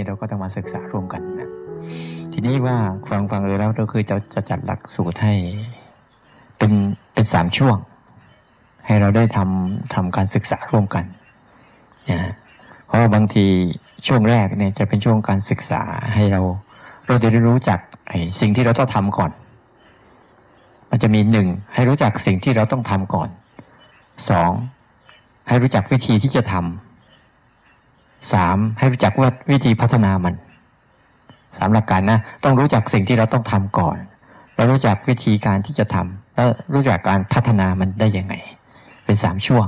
นี่เราก็ต้องมาศึกษาร่วมกันนะทีนี้ว่าฟังฟังเลยแล้วเราคือจะจะจัดหลักสูตรให้เป็นเป็นสามช่วง ให้เราได้ทำทำการศึกษาร่วมกันนะเพราะบางทีช่วงแรกเนี่ยจะเป็นช่วงการศึกษาให้เรา เราจะได้รู้จักไอ้สิ่งที่เราต้องทำก่อน มันจะมีหนึ่งให้รู้จักสิ่งที่เราต้องทำก่อนสองให้รู้จักวิธีที่จะทำ สามให้รู้จักว่าวิธีพัฒนามันสามหลักการนะ ต้องรู้จักสิ่งที่เราต้องทำก่อน แล้วรู้จักวิธีการที่จะทำแล้วรู้จักการพัฒนามันได้ยังไง เป็นสามช่วง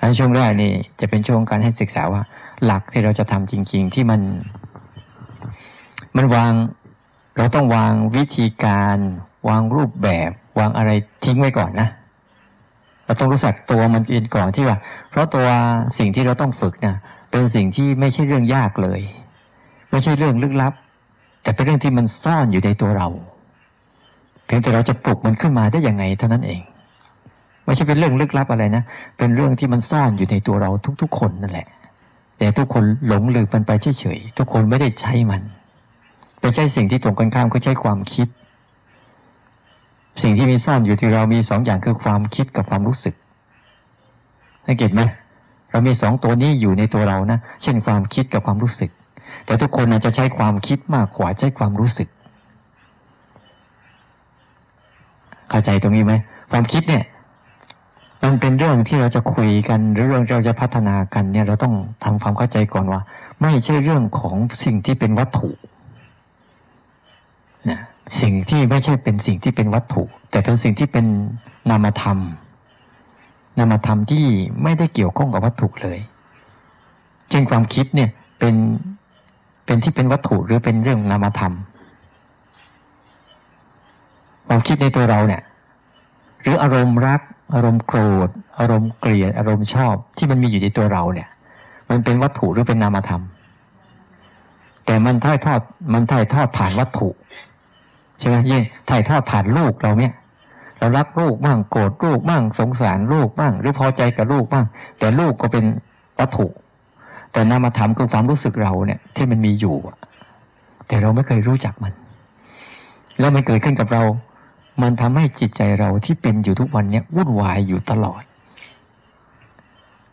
อันช่วงแรกนี่จะเป็นช่วงการให้ศึกษาว่า หลักที่เราจะทำจริง ๆ ที่มัน มันวางเราต้องวางวิธีการ วางรูปแบบ วางอะไรทิ้งไว้ก่อนนะเราต้องรู้สักตัวมันเองก่อนที่ว่า เพราะตัวสิ่งที่เราต้องฝึกเนะ เป็นสิ่งที่ไม่ใช่เรื่องยากเลย ไม่ใช่เรื่องลึกลับ แต่เป็นเรื่องที่มันซ่อนอยู่ในตัวเรา เพียงแต่เราจะปลุกมันขึ้นมาได้ยังไงเท่านั้นเอง ไม่ใช่เป็นเรื่องลึกลับอะไรนะ เป็นเรื่องที่มันซ่อนอยู่ในตัวเราทุก ๆ คนนั่นแหละ แต่ทุกคนหลงลืมมันไปเฉยๆทุกคนไม่ได้ใช้มัน ไปใช้สิ่งที่ตรงกันข้ามคือใช้ความคิด สิ่งที่มีซ่อนอยู่ที่เรามีสองอย่างคือความคิดกับความรู้สึกสังเกตไหม เรามีสองตัวนี้อยู่ในตัวเรานะ เช่นความคิดกับความรู้สึก แต่ทุกคนอาจจะใช้ความคิดมากกว่าใช้ความรู้สึก เข้าใจตรงนี้ไหม ความคิดเนี่ย มันเป็นเรื่องที่เราจะคุยกัน หรือเรื่องเราจะพัฒนากันเนี่ย เราต้องทำความเข้าใจก่อนว่า ไม่ใช่เรื่องของสิ่งที่เป็นวัตถุนะสิ่งที่ไม่ใช่เป็นสิ่งที่เป็นวัตถุ แต่เป็นสิ่งที่เป็นนามธรรม นามธรรมที่ไม่ได้เกี่ยวข้องกับวัตถุเลย เช่นความคิดเนี่ยเป็นเป็นที่เป็นวัตถุหรือเป็นเรื่องนามธรรม ความคิดในตัวเราเนี่ย หรืออารมณ์รัก อารมณ์โกรธ อารมณ์เกลียด อารมณ์ชอบ ที่มันมีอยู่ในตัวเราเนี่ย มันเป็นวัตถุหรือเป็นนามธรรม แต่มันถ่ายทอดมันถ่ายทอดผ่านวัตถุใช่ไหมยิ่งถ่ายทอดผ่านลูกเราเนี่ย เรารักลูกบ้างโกรธลูกบ้างสงสารลูกบ้าง หรือพอใจกับลูกบ้าง แต่ลูกก็เป็นวัตถุ แต่นามธรรมคือความรู้สึกเราเนี่ย ที่มันมีอยู่แต่เราไม่เคยรู้จักมัน แล้วมันเกิดขึ้นกับเรา มันทำให้จิตใจเราที่เป็นอยู่ทุกวันเนี้ยวุ่นวายอยู่ตลอด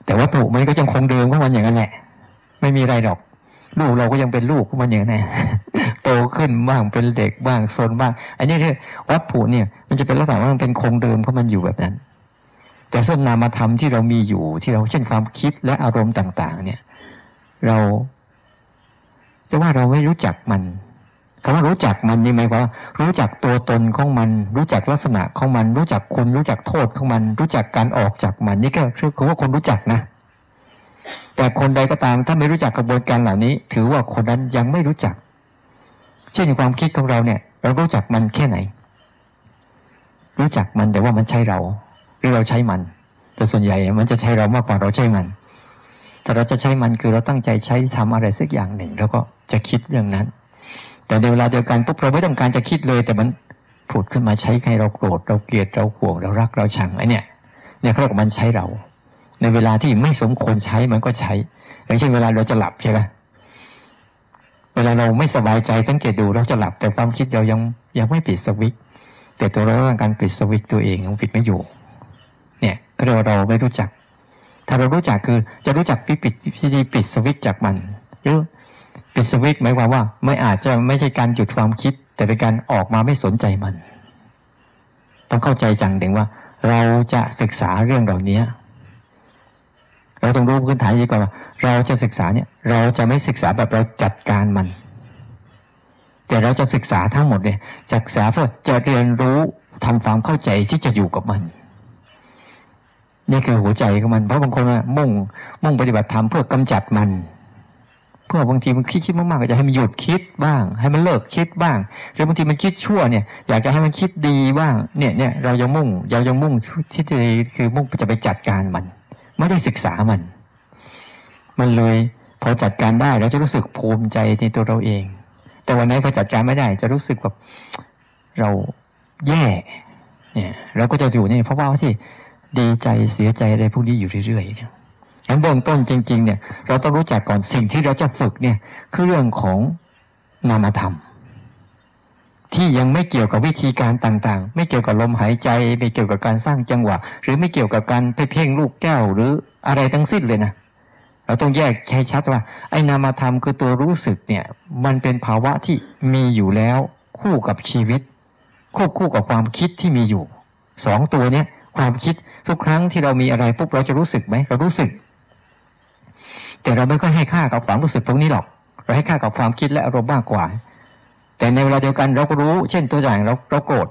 แต่วัตถุมันก็ยังคงเดิมของมันอย่างนั้นแหละ ไม่มีอะไรหรอก ลูกเราก็ยังเป็นลูกของมันอย่างนั้นโตขึ้นบ้างเป็นเด็กบ้างโซนบ้าง อันนี้เรียกวัตถุเนี่ย มันจะเป็นลักษณะว่ามันเป็นคงเดิมเของมันอยู่แบบนั้น แต่ส้นนามธรรมที่เรามีอยู่ที่เราเช่นความคิดและอารมณ์ต่าง ๆ เนี่ย เราจะว่าเราไม่รู้จักมันคำว่ารู้จักมันนี่หมายความว่ารู้จักตัวตนของมัน รู้จักลักษณะของมัน รู้จักคุณรู้จักโทษของมัน รู้จักการออกจากมัน นี่ก็คือว่าคนรู้จักนะ แต่คนใดก็ตามถ้าไม่รู้จักกระบวนการเหล่านี้ ถือว่าคนนั้นยังไม่รู้จัก เช่นความคิดของเราเนี่ย เรารู้จักมันแค่ไหน รู้จักมันแต่ว่ามันใช่เรา หรือเราใช้มัน แต่ส่วนใหญ่มันจะใช้เรามากกว่าเราใช้มัน แต่เราจะใช้มันคือเราตั้งใจใช้ทำอะไรสักอย่างหนึ่ง แล้วก็จะคิดเรื่องนั้น แต่ในเวลาเดียวกันปุ๊บเราไม่ต้องการจะคิดเลย แต่มันผุดขึ้นมาใช้ให้เราโกรธเราเกลียดเราห่วงเรารักเราชังไอ้เนี่ยเนี่ยเขาเรียกว่ามันใช้เรา ในเวลาที่ไม่สมควรใช้มันก็ใช้ อย่างเช่นเวลาเราจะหลับใช่ไหมเวลาเราไม่สบายใจสังเกตดูเราจะหลับ แต่ความคิดเรายังยังไม่ปิดสวิตแต่ตัวเราต้องการปิดสวิตตัวเองยังปิดไม่อยู่ เนี่ยก็เรียกว่าเราไม่รู้จัก ถ้าเรารู้จักคือจะรู้จักปิดปิดที่ปิดสวิตจากมันหรือปิดสวิตหมายความว่า ไม่อาจจะไม่ใช่การหยุดความคิด แต่เป็นการออกมาไม่สนใจมัน ต้องเข้าใจจังเด็งว่า เราจะศึกษาเรื่องเหล่านี้ เราต้องรู้พื้นฐานนี้ก่อนว่าเราจะศึกษาเนี่ย เราจะไม่ศึกษาแบบเราจัดการมัน แต่เราจะศึกษาทั้งหมดเนี่ยศึกษาเพื่อจะเรียนรู้ทำความเข้าใจที่จะอยู่กับมัน นี่คือหัวใจของมัน เพราะบางคนมุ่ง มุ่งปฏิบัติธรรมเพื่อกำจัดมัน เพื่อบางทีมันคิดคิดมากๆก็จะให้มันหยุดคิดบ้าง ให้มันเลิกคิดบ้างหรือบางทีมันคิดชั่วเนี่ย อยากจะให้มันคิดดีบ้าง เนี่ยเนี่ยเรายังมุ่งเรายังมุ่งที่จะคือมุ่งจะไปจัดการมัน ไม่ได้ศึกษามัน มันเลยพอจัดการได้เราจะรู้สึกภูมิใจในตัวเราเอง แต่วันไหนพอจัดการไม่ได้ จะรู้สึกแบบเราแย่เนี่ยเราก็จะอยู่นี่เพราะว่าที่ดีใจเสียใจอะไรพวกนี้อยู่เรื่อยงั้นเบื้องต้นจริง ๆ เนี่ย เราต้องรู้จักก่อนสิ่งที่เราจะฝึกเนี่ยคือเรื่องของนามธรรม ที่ยังไม่เกี่ยวกับวิธีการต่างๆ ไม่เกี่ยวกับลมหายใจ ไม่เกี่ยวกับการสร้างจังหวะ หรือไม่เกี่ยวกับการไปเพ่งลูกแก้วหรืออะไรทั้งสิ้นเลยนะเราต้องแยกใช้ชัดว่า ไอ้นามธรรมคือตัวรู้สึกเนี่ย มันเป็นภาวะที่มีอยู่แล้วคู่กับชีวิตควบคู่กับความคิดที่มีอยู่สองตัวเนี้ยความคิดทุกครั้งที่เรามีอะไรปุ๊บเราจะรู้สึกไหมเรารู้สึก แต่เราไม่ค่อยให้ค่ากับความรู้สึกตรงนี้หรอก เราให้ค่ากับความคิดและอารมณ์มากกว่า แต่ในเวลาเดียวกันเราก็รู้ เช่นตัวอย่างเราเราโกรธ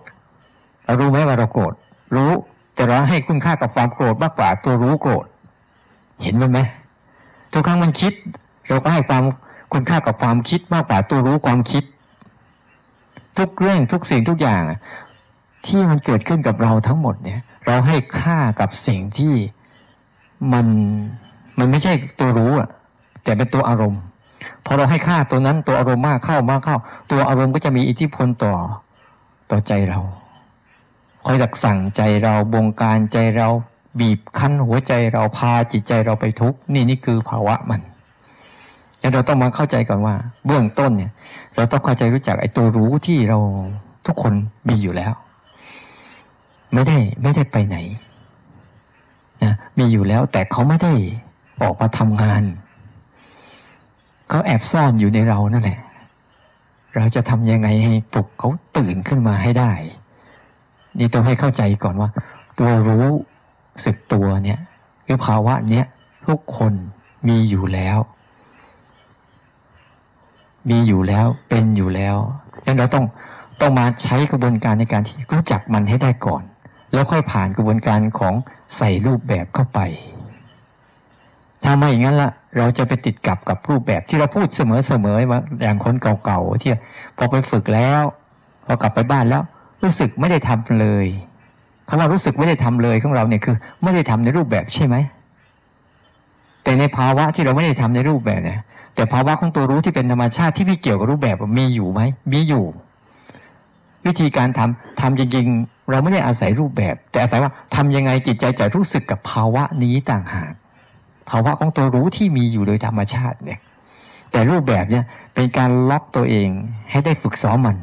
เรารู้ไหมว่าเราโกรธรู้ แต่เราให้คุณค่ากับความโกรธมากกว่าตัวรู้โกรธ เห็นไหมทุกครั้งมันคิด เราก็ให้ความคุณค่ากับความคิดมากกว่าตัวรู้ความคิด ทุกเรื่องทุกสิ่งทุกอย่าง ที่มันเกิดขึ้นกับเราทั้งหมดเนี่ย เราให้ค่ากับสิ่งที่มันมันไม่ใช่ตัวรู้อะ แต่เป็นตัวอารมณ์ พอเราให้ค่าตัวนั้นตัวอารมณ์มากเข้ามากเข้า ตัวอารมณ์ก็จะมีอิทธิพลต่อต่อใจเรา คอยจักสั่งใจเราบงการใจเราบีบคั้นหัวใจเราพาจิตใจเราไปทุกข์นี่นี่คือภาวะมันแล้วเราต้องมาเข้าใจก่อนว่า เบื้องต้นเนี่ย เราต้องเข้าใจรู้จักไอ้ตัวรู้ที่เราทุกคนมีอยู่แล้ว ไม่ได้ไม่ได้ไปไหนนะมีอยู่แล้วแต่เขาไม่ได้ออกมาทำงาน เขาแอบซ่อนอยู่ในเรานั่นแหละ เราจะทำยังไงให้ปลุกเขาตื่นขึ้นมาให้ได้ นี่ต้องให้เข้าใจก่อนว่า ตัวรู้สึกตัวเนี่ยคือภาวะเนี้ยทุกคนมีอยู่แล้ว มีอยู่แล้วเป็นอยู่แล้วดังนั้นเราต้องต้องมาใช้กระบวนการในการที่รู้จักมันให้ได้ก่อน แล้วค่อยผ่านกระบวนการของใส่รูปแบบเข้าไป ถ้าไม่อย่างนั้นละเราจะไปติดกับกับรูปแบบที่เราพูดเสมอๆว่าอย่างคนเก่าๆที่พอไปฝึกแล้วพอกลับไปบ้านแล้ว รู้สึกไม่ได้ทำเลยคำว่ารู้สึกไม่ได้ทำเลยของเราเนี่ยคือ ไม่ได้ทำในรูปแบบใช่ไหมแต่ในภาวะที่เราไม่ได้ทำในรูปแบบเนี่ย แต่ภาวะของตัวรู้ที่เป็นธรรมชาติที่ไม่เกี่ยวกับรูปแบบมีอยู่ไหมมีอยู่ วิธีการทำทำจริงๆ เราไม่ได้อาศัยรูปแบบ แต่อาศัยว่าทำยังไงจิตใจจะรู้สึกกับภาวะนี้ต่างหาก ภาวะของตัวรู้ที่มีอยู่โดยธรรมชาติเนี่ย แต่รูปแบบเนี่ยเป็นการล็อกตัวเองให้ได้ฝึกซ้อมมัน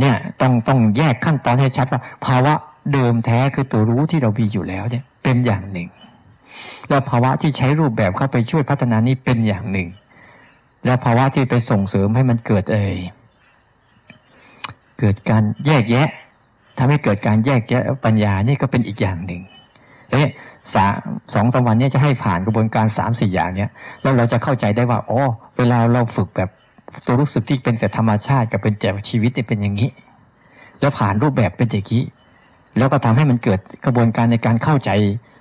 เนี่ยต้องต้องแยกขั้นตอนให้ชัดว่า ภาวะเดิมแท้คือตัวรู้ที่เรามีอยู่แล้วเนี่ย เป็นอย่างหนึ่ง แล้วภาวะที่ใช้รูปแบบเข้าไปช่วยพัฒนานี้เป็นอย่างหนึ่ง แล้วภาวะที่ไปส่งเสริมให้มันเกิดเอ่ยเกิดการแยกแยะทำให้เกิดการแยกแยะปัญญานี่ก็เป็นอีกอย่างหนึ่งเอ๊ะ สสองสามวันนี้จะให้ผ่านกระบวนการสามสี่อย่างเนี้ยแล้วเราจะเข้าใจได้ว่าอ๋อเวลาเราฝึกแบบตัวรู้สึกที่เป็นแต่ธรรมชาติกับเป็นแต่ชีวิตเนี่ยเป็นอย่างนี้ แล้วผ่านรูปแบบเป็นอย่างนี้แล้วก็ทำให้มันเกิดกระบวนการในการเข้าใจ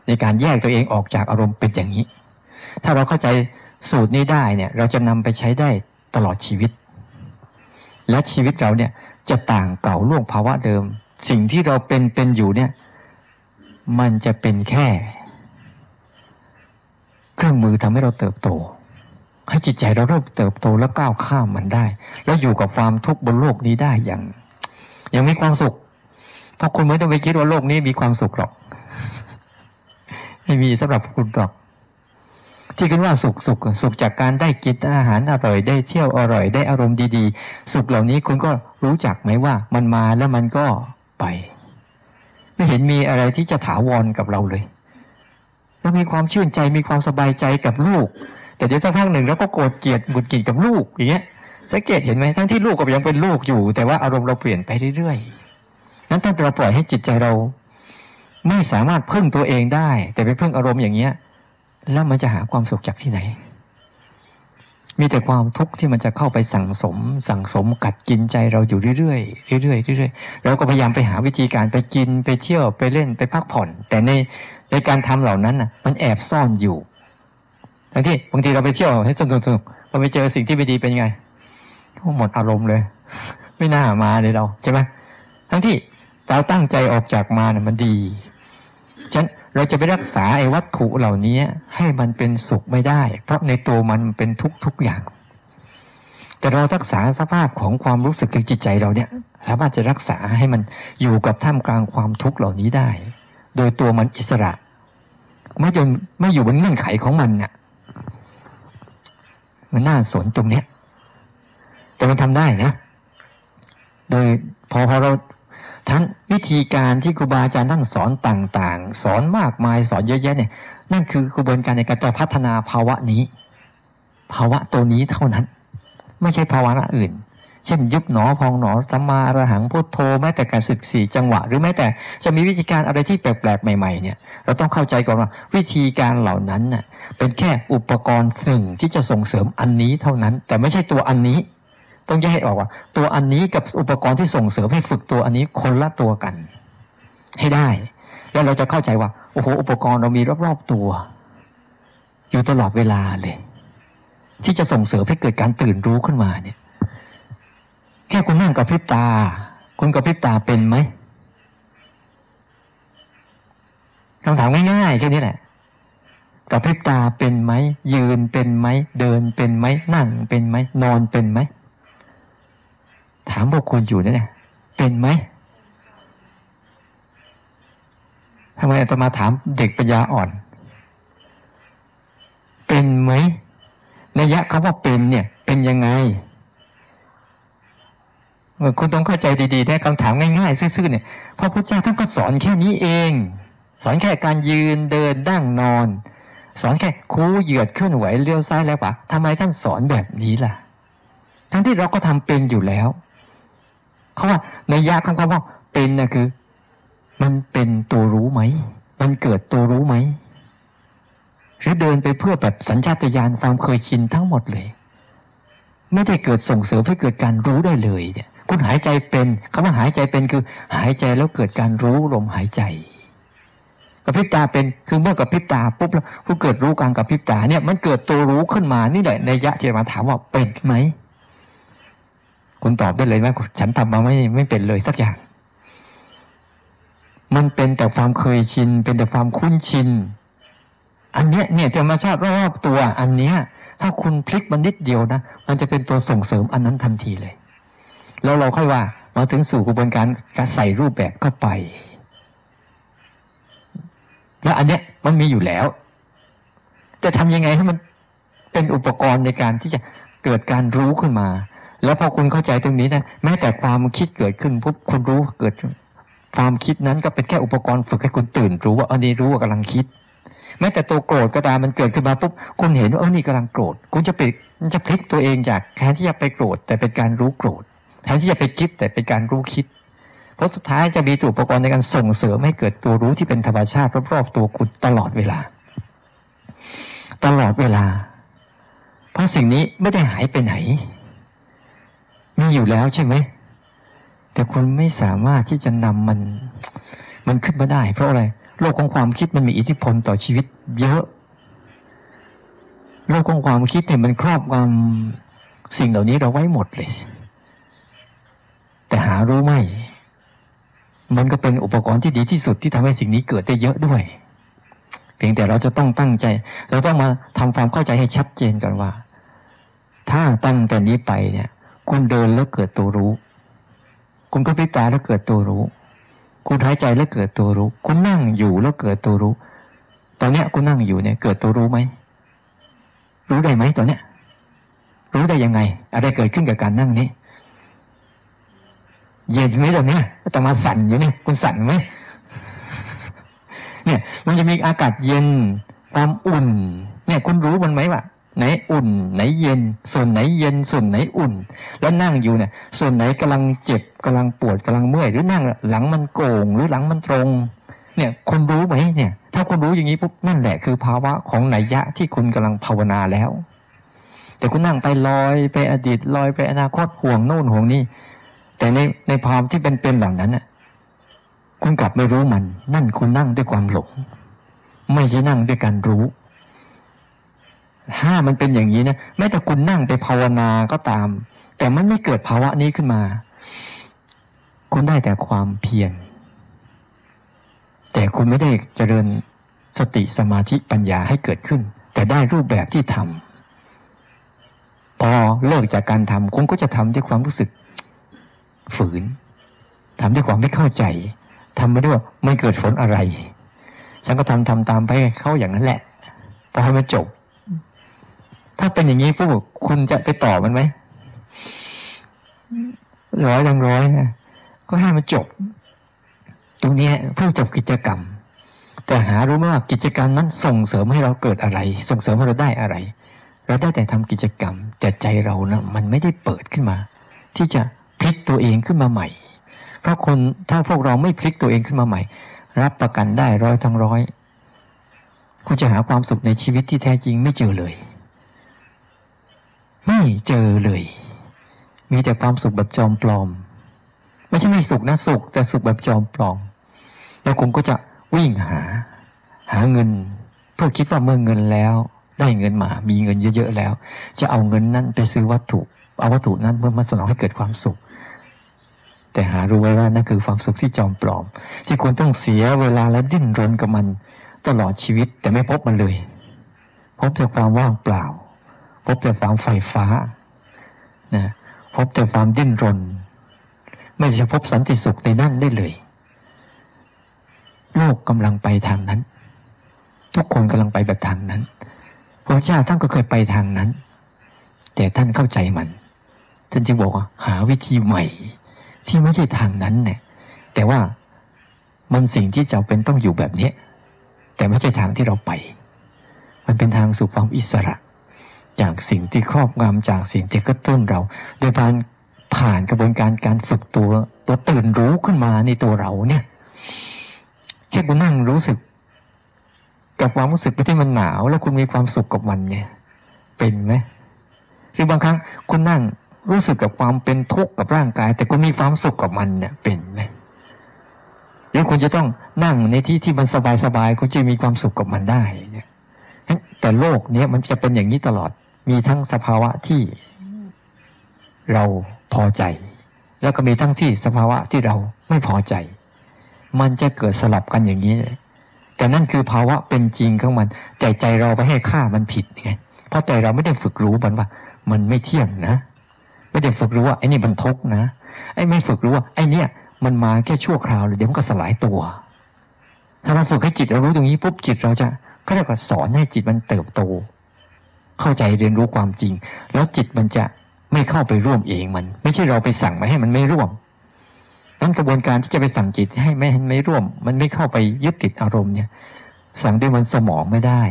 ในการแยกตัวเองออกจากอารมณ์เป็นอย่างนี้ ถ้าเราเข้าใจสูตรนี้ได้เนี่ย เราจะนำไปใช้ได้ตลอดชีวิต และชีวิตเราเนี่ยจะต่างเก่าล่วงภาวะเดิม สิ่งที่เราเป็นเป็นอยู่เนี่ย มันจะเป็นแค่ เครื่องมือทำให้เราเติบโต ให้จิตใจเราเริ่มเติบโตแล้วก้าวข้ามมันได้ แล้วอยู่กับความทุกข์บนโลกนี้ได้อย่าง ยังมีความสุข เพราะคุณไม่ต้องไปคิดว่าโลกนี้มีความสุขหรอกไม่มีสำหรับคุณหรอก ที่คิดว่าสุขสุขสุขจากการได้กินอาหารอร่อยได้เที่ยวอร่อยได้อารมณ์ดีๆ สุขเหล่านี้คุณก็รู้จักไหมว่า มันมาแล้วมันก็ไป ไม่เห็นมีอะไรที่จะถาวรกับเราเลยเรามีความชื่นใจมีความสบายใจกับลูก แต่เดี๋ยวสักพักหนึ่งเราก็โกรธเกลียดหงุดหงิดกับลูกอย่างเงี้ยสังเกตเห็นไหมทั้งที่ลูกก็ยังเป็นลูกอยู่ แต่ว่าอารมณ์เราเปลี่ยนไปเรื่อยๆนั้นถ้าเราปล่อยให้จิตใจเรา ไม่สามารถพึ่งตัวเองได้ แต่ไปพึ่งอารมณ์อย่างเงี้ย แล้วมันจะหาความสุขจากที่ไหน มีแต่ความทุกข์ที่มันจะเข้าไปสั่งสม สั่งสมกัดกินใจเราอยู่เรื่อยๆเรื่อยๆเรื่อยๆเราก็พยายามไปหาวิธีการไปกินไปเที่ยวไปเล่นไปพักผ่อน แต่ในในการทำเหล่านั้นน่ะ มันแอบซ่อนอยู่ทั้งที่บางทีเราไปเที่ยวให้สนุกสนุกเราไปเจอสิ่งที่ไม่ดีเป็นยังไงหมดอารมณ์เลย ไม่น่ามาเลยเราใช่ไหมทั้งที่เราตั้งใจออกจากมาเนี่ยมันดีฉะนั้น เราจะไปรักษาไอ้วัตถุเหล่านี้ให้มันเป็นสุขไม่ได้ เพราะในตัวมันเป็นทุกทุกอย่าง แต่เรารักษาสภาพของความรู้สึกในจิตใจเราเนี่ย สามารถจะรักษาให้มันอยู่กับท่ามกลางความทุกข์เหล่านี้ได้ โดยตัวมันอิสระ ไม่จนไม่อยู่บนเงื่อนไขของมันเนี่ยมันน่าสนตรงเนี้ยแต่มันทำได้นะ โดยพอพอเรา ทั้งวิธีการที่ครูบาอาจารย์ทั้งสอนต่างๆ สอนมากมายสอนเยอะแยะเนี่ย นั่นคือกระบวนการในการจะพัฒนาภาวะนี้ ภาวะตัวนี้เท่านั้น ไม่ใช่ภาวะอื่น เช่น ยุบหนอพองหนอสัมมาอรหังพุทโธแม้แต่การสึกสี่จังหวะ หรือแม้แต่จะมีวิธีการอะไรที่แปลกๆใหม่ ๆ เนี่ย เราต้องเข้าใจก่อนว่าวิธีการเหล่านั้นน่ะเป็นแค่อุปกรณ์หนึ่งที่จะส่งเสริมอันนี้เท่านั้น แต่ไม่ใช่ตัวอันนี้ ต้องแยกออกว่า ตัวอันนี้กับอุปกรณ์ที่ส่งเสริมให้ฝึกตัวอันนี้คนละตัวกัน ให้ได้ แล้วเราจะเข้าใจว่าโอ้โหอุปกรณ์เรามีรอบๆตัว อยู่ตลอดเวลาเลย ที่จะส่งเสริมให้เกิดการตื่นรู้ขึ้นมาเนี่ย แค่คุณนั่งกับพริบตา คุณกับพริบตาเป็นไหมคำถามง่ายๆแค่นี้แหละกับพริบตาเป็นไหมยืนเป็นไหมเดินเป็นไหมนั่งเป็นไหมนอนเป็นไหม ถามพวกคุณอยู่นั่นแหละเป็นไหมทำไมอาตมาถามเด็กปัญญาอ่อน เป็นไหมนัยยะคำว่าเป็นเนี่ย เป็นยังไงคุณต้องเข้าใจดีๆได้คำถามง่ายๆซื่อๆเนี่ยพระพุทธเจ้าท่านก็สอนแค่นี้เอง สอนแค่การยืนเดินดั้งนอน สอนแค่คูเหยียดเคลื่อนไหวเลี้ยวซ้ายแล้วปะทำไมท่านสอนแบบนี้ล่ะ ทั้งที่เราก็ทำเป็นอยู่แล้ว เขาว่าในยะคำว่าเป็นนะคือ มันเป็นตัวรู้ไหม มันเกิดตัวรู้ไหม หรือเดินไปเพื่อแบบสัญชาตญาณความเคยชินทั้งหมดเลย ไม่ได้เกิดส่งเสริมให้เกิดการรู้ได้เลยเนี่ยคุณหายใจเป็นคำว่าหายใจเป็นคือ หายใจแล้วเกิดการรู้ลมหายใจกระพริบตาเป็นคือเมื่อกระพริบตาปุ๊บแล้วผู้เกิดรู้กลางกระพริบตาเนี่ยมันเกิดตัวรู้ขึ้นมานี่แหละในยะที่มาถามว่าเป็นไหม คุณตอบได้เลยไหมฉันทำมาไม่ไม่เป็นเลยสักอย่าง มันเป็นแต่ความเคยชิน เป็นแต่ความคุ้นชิน อันเนี้ยเนี่ยธรรมชาติรอบตัว อันเนี้ย ถ้าคุณพลิกมันนิดเดียวนะมันจะเป็นตัวส่งเสริมอันนั้นทันทีเลย แล้วเราค่อยว่ามาถึงสู่กระบวนการการใส่รูปแบบเข้าไป แล้วอันเนี้ยมันมีอยู่แล้ว แต่ทำยังไงให้มันเป็นอุปกรณ์ในการที่จะเกิดการรู้ขึ้นมา แล้วพอคุณเข้าใจตรงนี้นะแม้แต่ความคิดเกิดขึ้นปุ๊บคุณรู้เกิด ความคิดนั้นก็เป็นแค่อุปกรณ์ฝึกให้คุณตื่น รู้ว่าอันนี้รู้ว่ากำลังคิด แม้แต่ตัวโกรธก็ตามมันเกิดขึ้นมาปุ๊บคุณเห็นว่าเออนี่กำลังโกรธ คุณจะไปจะพลิกตัวเองจากแทนที่จะไปโกรธแต่เป็นการรู้โกรธแทนที่จะไปคิดแต่เป็นการรู้คิดเพราะสุดท้ายจะมีตัวอุปกรณ์ในการส่งเสริมให้เกิดตัวรู้ที่เป็นธรรมชาติรอบๆตัวคุณตลอดเวลา ตลอดเวลา เพราะสิ่งนี้ไม่ได้หายไปไหน มีอยู่แล้วใช่ไหม แต่คุณไม่สามารถที่จะนำมัน มันขึ้นมาได้ เพราะอะไร โลกของความคิดมันมีอิทธิพลต่อชีวิต เยอะ โลกของความคิดเนี่ยมันครอบงำสิ่งเหล่านี้เราไว้หมดเลย แต่หารู้ไหม มันก็เป็นอุปกรณ์ที่ดีที่สุดที่ทำให้สิ่งนี้เกิดได้เยอะด้วย เพียงแต่เราจะต้องตั้งใจ เราต้องมาทำความเข้าใจให้ชัดเจนกันว่า ถ้าตั้งแต่นี้ไปเนี่ย คุณเดินแล้วเกิดตัวรู้ คุณก็พิตาแล้วเกิดตัวรู้ คุณหายใจแล้วเกิดตัวรู้ คุณนั่งอยู่แล้วเกิดตัวรู้ ตอนเนี้ยคุณนั่งอยู่เนี่ย เกิดตัวรู้ไหมรู้ได้ไหมตอนเนี้ยรู้ได้ยังไง อะไรเกิดขึ้นกับการนั่งนี้เย็นไหมตอนเนี้ยแต่มาสั่นอยู่เนี่ยคุณสั่นไหมเนี่ย มันจะมีอากาศเย็นความอุ่น เนี่ย คุณรู้มันไหมวะ ไหนอุ่น ไหนเย็น ส่วนไหนเย็น ส่วนไหนอุ่น แล้วนั่งอยู่เนี่ย ส่วนไหนกำลังเจ็บกำลังปวดกำลังเมื่อยหรือนั่งหลังมันโก่งหรือหลังมันตรง เนี่ยคุณรู้ไหมเนี่ย ถ้าคุณรู้อย่างนี้ปุ๊บนั่นแหละคือภาวะของไหนยะที่คุณกำลังภาวนาแล้ว แต่คุณนั่งไปลอยไปอดีตลอยไปอนาคตห่วงโน่นห่วงนี่แต่ในในภาวะที่เป็นเป็นเหล่านั้นน่ะคุณกลับไม่รู้มัน นั่นคุณนั่งด้วยความหลงไม่ใช่นั่งด้วยการรู้ ถ้ามันเป็นอย่างนี้นะแม้แต่คุณนั่งไปภาวนาก็ตาม แต่มันไม่เกิดภาวะนี้ขึ้นมา คุณได้แต่ความเพียรแต่คุณไม่ได้เจริญสติสมาธิปัญญาให้เกิดขึ้น แต่ได้รูปแบบที่ทำพอเลิกจากการทำคุณก็จะทำด้วยความรู้สึกฝืนทำด้วยความไม่เข้าใจทำไม่ด้วยไม่เกิดผลอะไร ฉันก็ทำทำตามไปเขาอย่างนั้นแหละพอให้มันจบ ถ้าเป็นอย่างนี้พวกคุณจะไปต่อมันไหมร้อยดังร้อยนะก็ให้มันจบ ตรงนี้เพื่อจบกิจกรรม แต่หารู้ไหมว่ากิจกรรมนั้นส่งเสริมให้เราเกิดอะไร ส่งเสริมให้เราได้อะไร เราได้แต่ทำกิจกรรม แต่ใจเรานะมันไม่ได้เปิดขึ้นมา ที่จะพลิกตัวเองขึ้นมาใหม่ เพราะคนถ้าพวกเราไม่พลิกตัวเองขึ้นมาใหม่ รับประกันได้ร้อยทั้งร้อย คุณจะหาความสุขในชีวิตที่แท้จริงไม่เจอเลย ไม่เจอเลย มีแต่ความสุขแบบจอมปลอม ไม่ใช่ไม่สุขนะสุขแต่สุขแบบจอมปลอม แล้วคุณก็จะวิ่งหา หาเงิน เพื่อคิดว่าเมื่อเงินแล้ว ได้เงินมา มีเงินเยอะๆแล้ว จะเอาเงินนั้นไปซื้อวัตถุ เอาวัตถุนั้นเพื่อมาสนองให้เกิดความสุข แต่หารู้ไว้ว่านั่นคือความสุขที่จอมปลอม ที่คุณต้องเสียเวลาและดิ้นรนกับมัน ตลอดชีวิตแต่ไม่พบมันเลย พบแต่ความว่างเปล่า พบแต่ความไฟฟ้านะพบแต่ความดิ้นรน ไม่จะพบสันติสุขในนั่นได้เลย โลกกำลังไปทางนั้น ทุกคนกำลังไปแบบทางนั้นพระเจ้าท่านก็เคยไปทางนั้น แต่ท่านเข้าใจมันท่านจึงบอกว่าหาวิธีใหม่ ที่ไม่ใช่ทางนั้นเนี่ยแต่ว่ามันสิ่งที่จะเป็นต้องอยู่แบบนี้แต่ไม่ใช่ทางที่เราไป มันเป็นทางสู่ความอิสระ จากสิ่งที่ครอบงำจากสิ่งที่กระตุ้นเราโดยการผ่านกระบวนการการฝึกตัว ตัวตื่นรู้ขึ้นมาในตัวเราเนี่ยแค่คุณนั่งรู้สึก กับความรู้สึกที่มันหนาว แล้วคุณมีความสุขกับมันเนี่ย เป็นไหมหรือบางครั้งคุณนั่งรู้สึกกับความเป็นทุกข์กับร่างกาย แต่คุณมีความสุขกับมันเนี่ยเป็นไหมหรือคุณจะต้องนั่งในที่ที่มันสบายๆคุณจะมีความสุขกับมันได้เนี่ยแต่โลกเนี้ยมันจะเป็นอย่างนี้ตลอด มีทั้งสภาวะที่เราพอใจ แล้วก็มีทั้งที่สภาวะที่เราไม่พอใจ มันจะเกิดสลับกันอย่างนี้ แต่นั่นคือภาวะเป็นจริงของมันใจใจเราไปให้ค่ามันผิดไงเพราะใจเราไม่ได้ฝึกรู้มันว่า มันไม่เที่ยงนะ ไม่ได้ฝึกรู้ว่าไอ้นี่มันทุกนะ ไอ้ไม่ฝึกรู้ว่าไอ้นี่มันมาแค่ชั่วคราวเลยเดี๋ยวมันก็สลายตัว ถ้าเราฝึกให้จิตเรารู้ตรงนี้ปุ๊บจิตเราจะก็เรียกว่าสอนให้จิตมันเติบโต เข้าใจเรียนรู้ความจริง แล้วจิตมันจะไม่เข้าไปร่วมเองมัน ไม่ใช่เราไปสั่งมาให้มันไม่ร่วมนั้นกระบวนการที่จะไปสั่งจิตให้ไม่ให้ไม่ร่วม มันไม่เข้าไปยึดติดอารมณ์เนี่ย สั่งด้วยมันสมองไม่ได้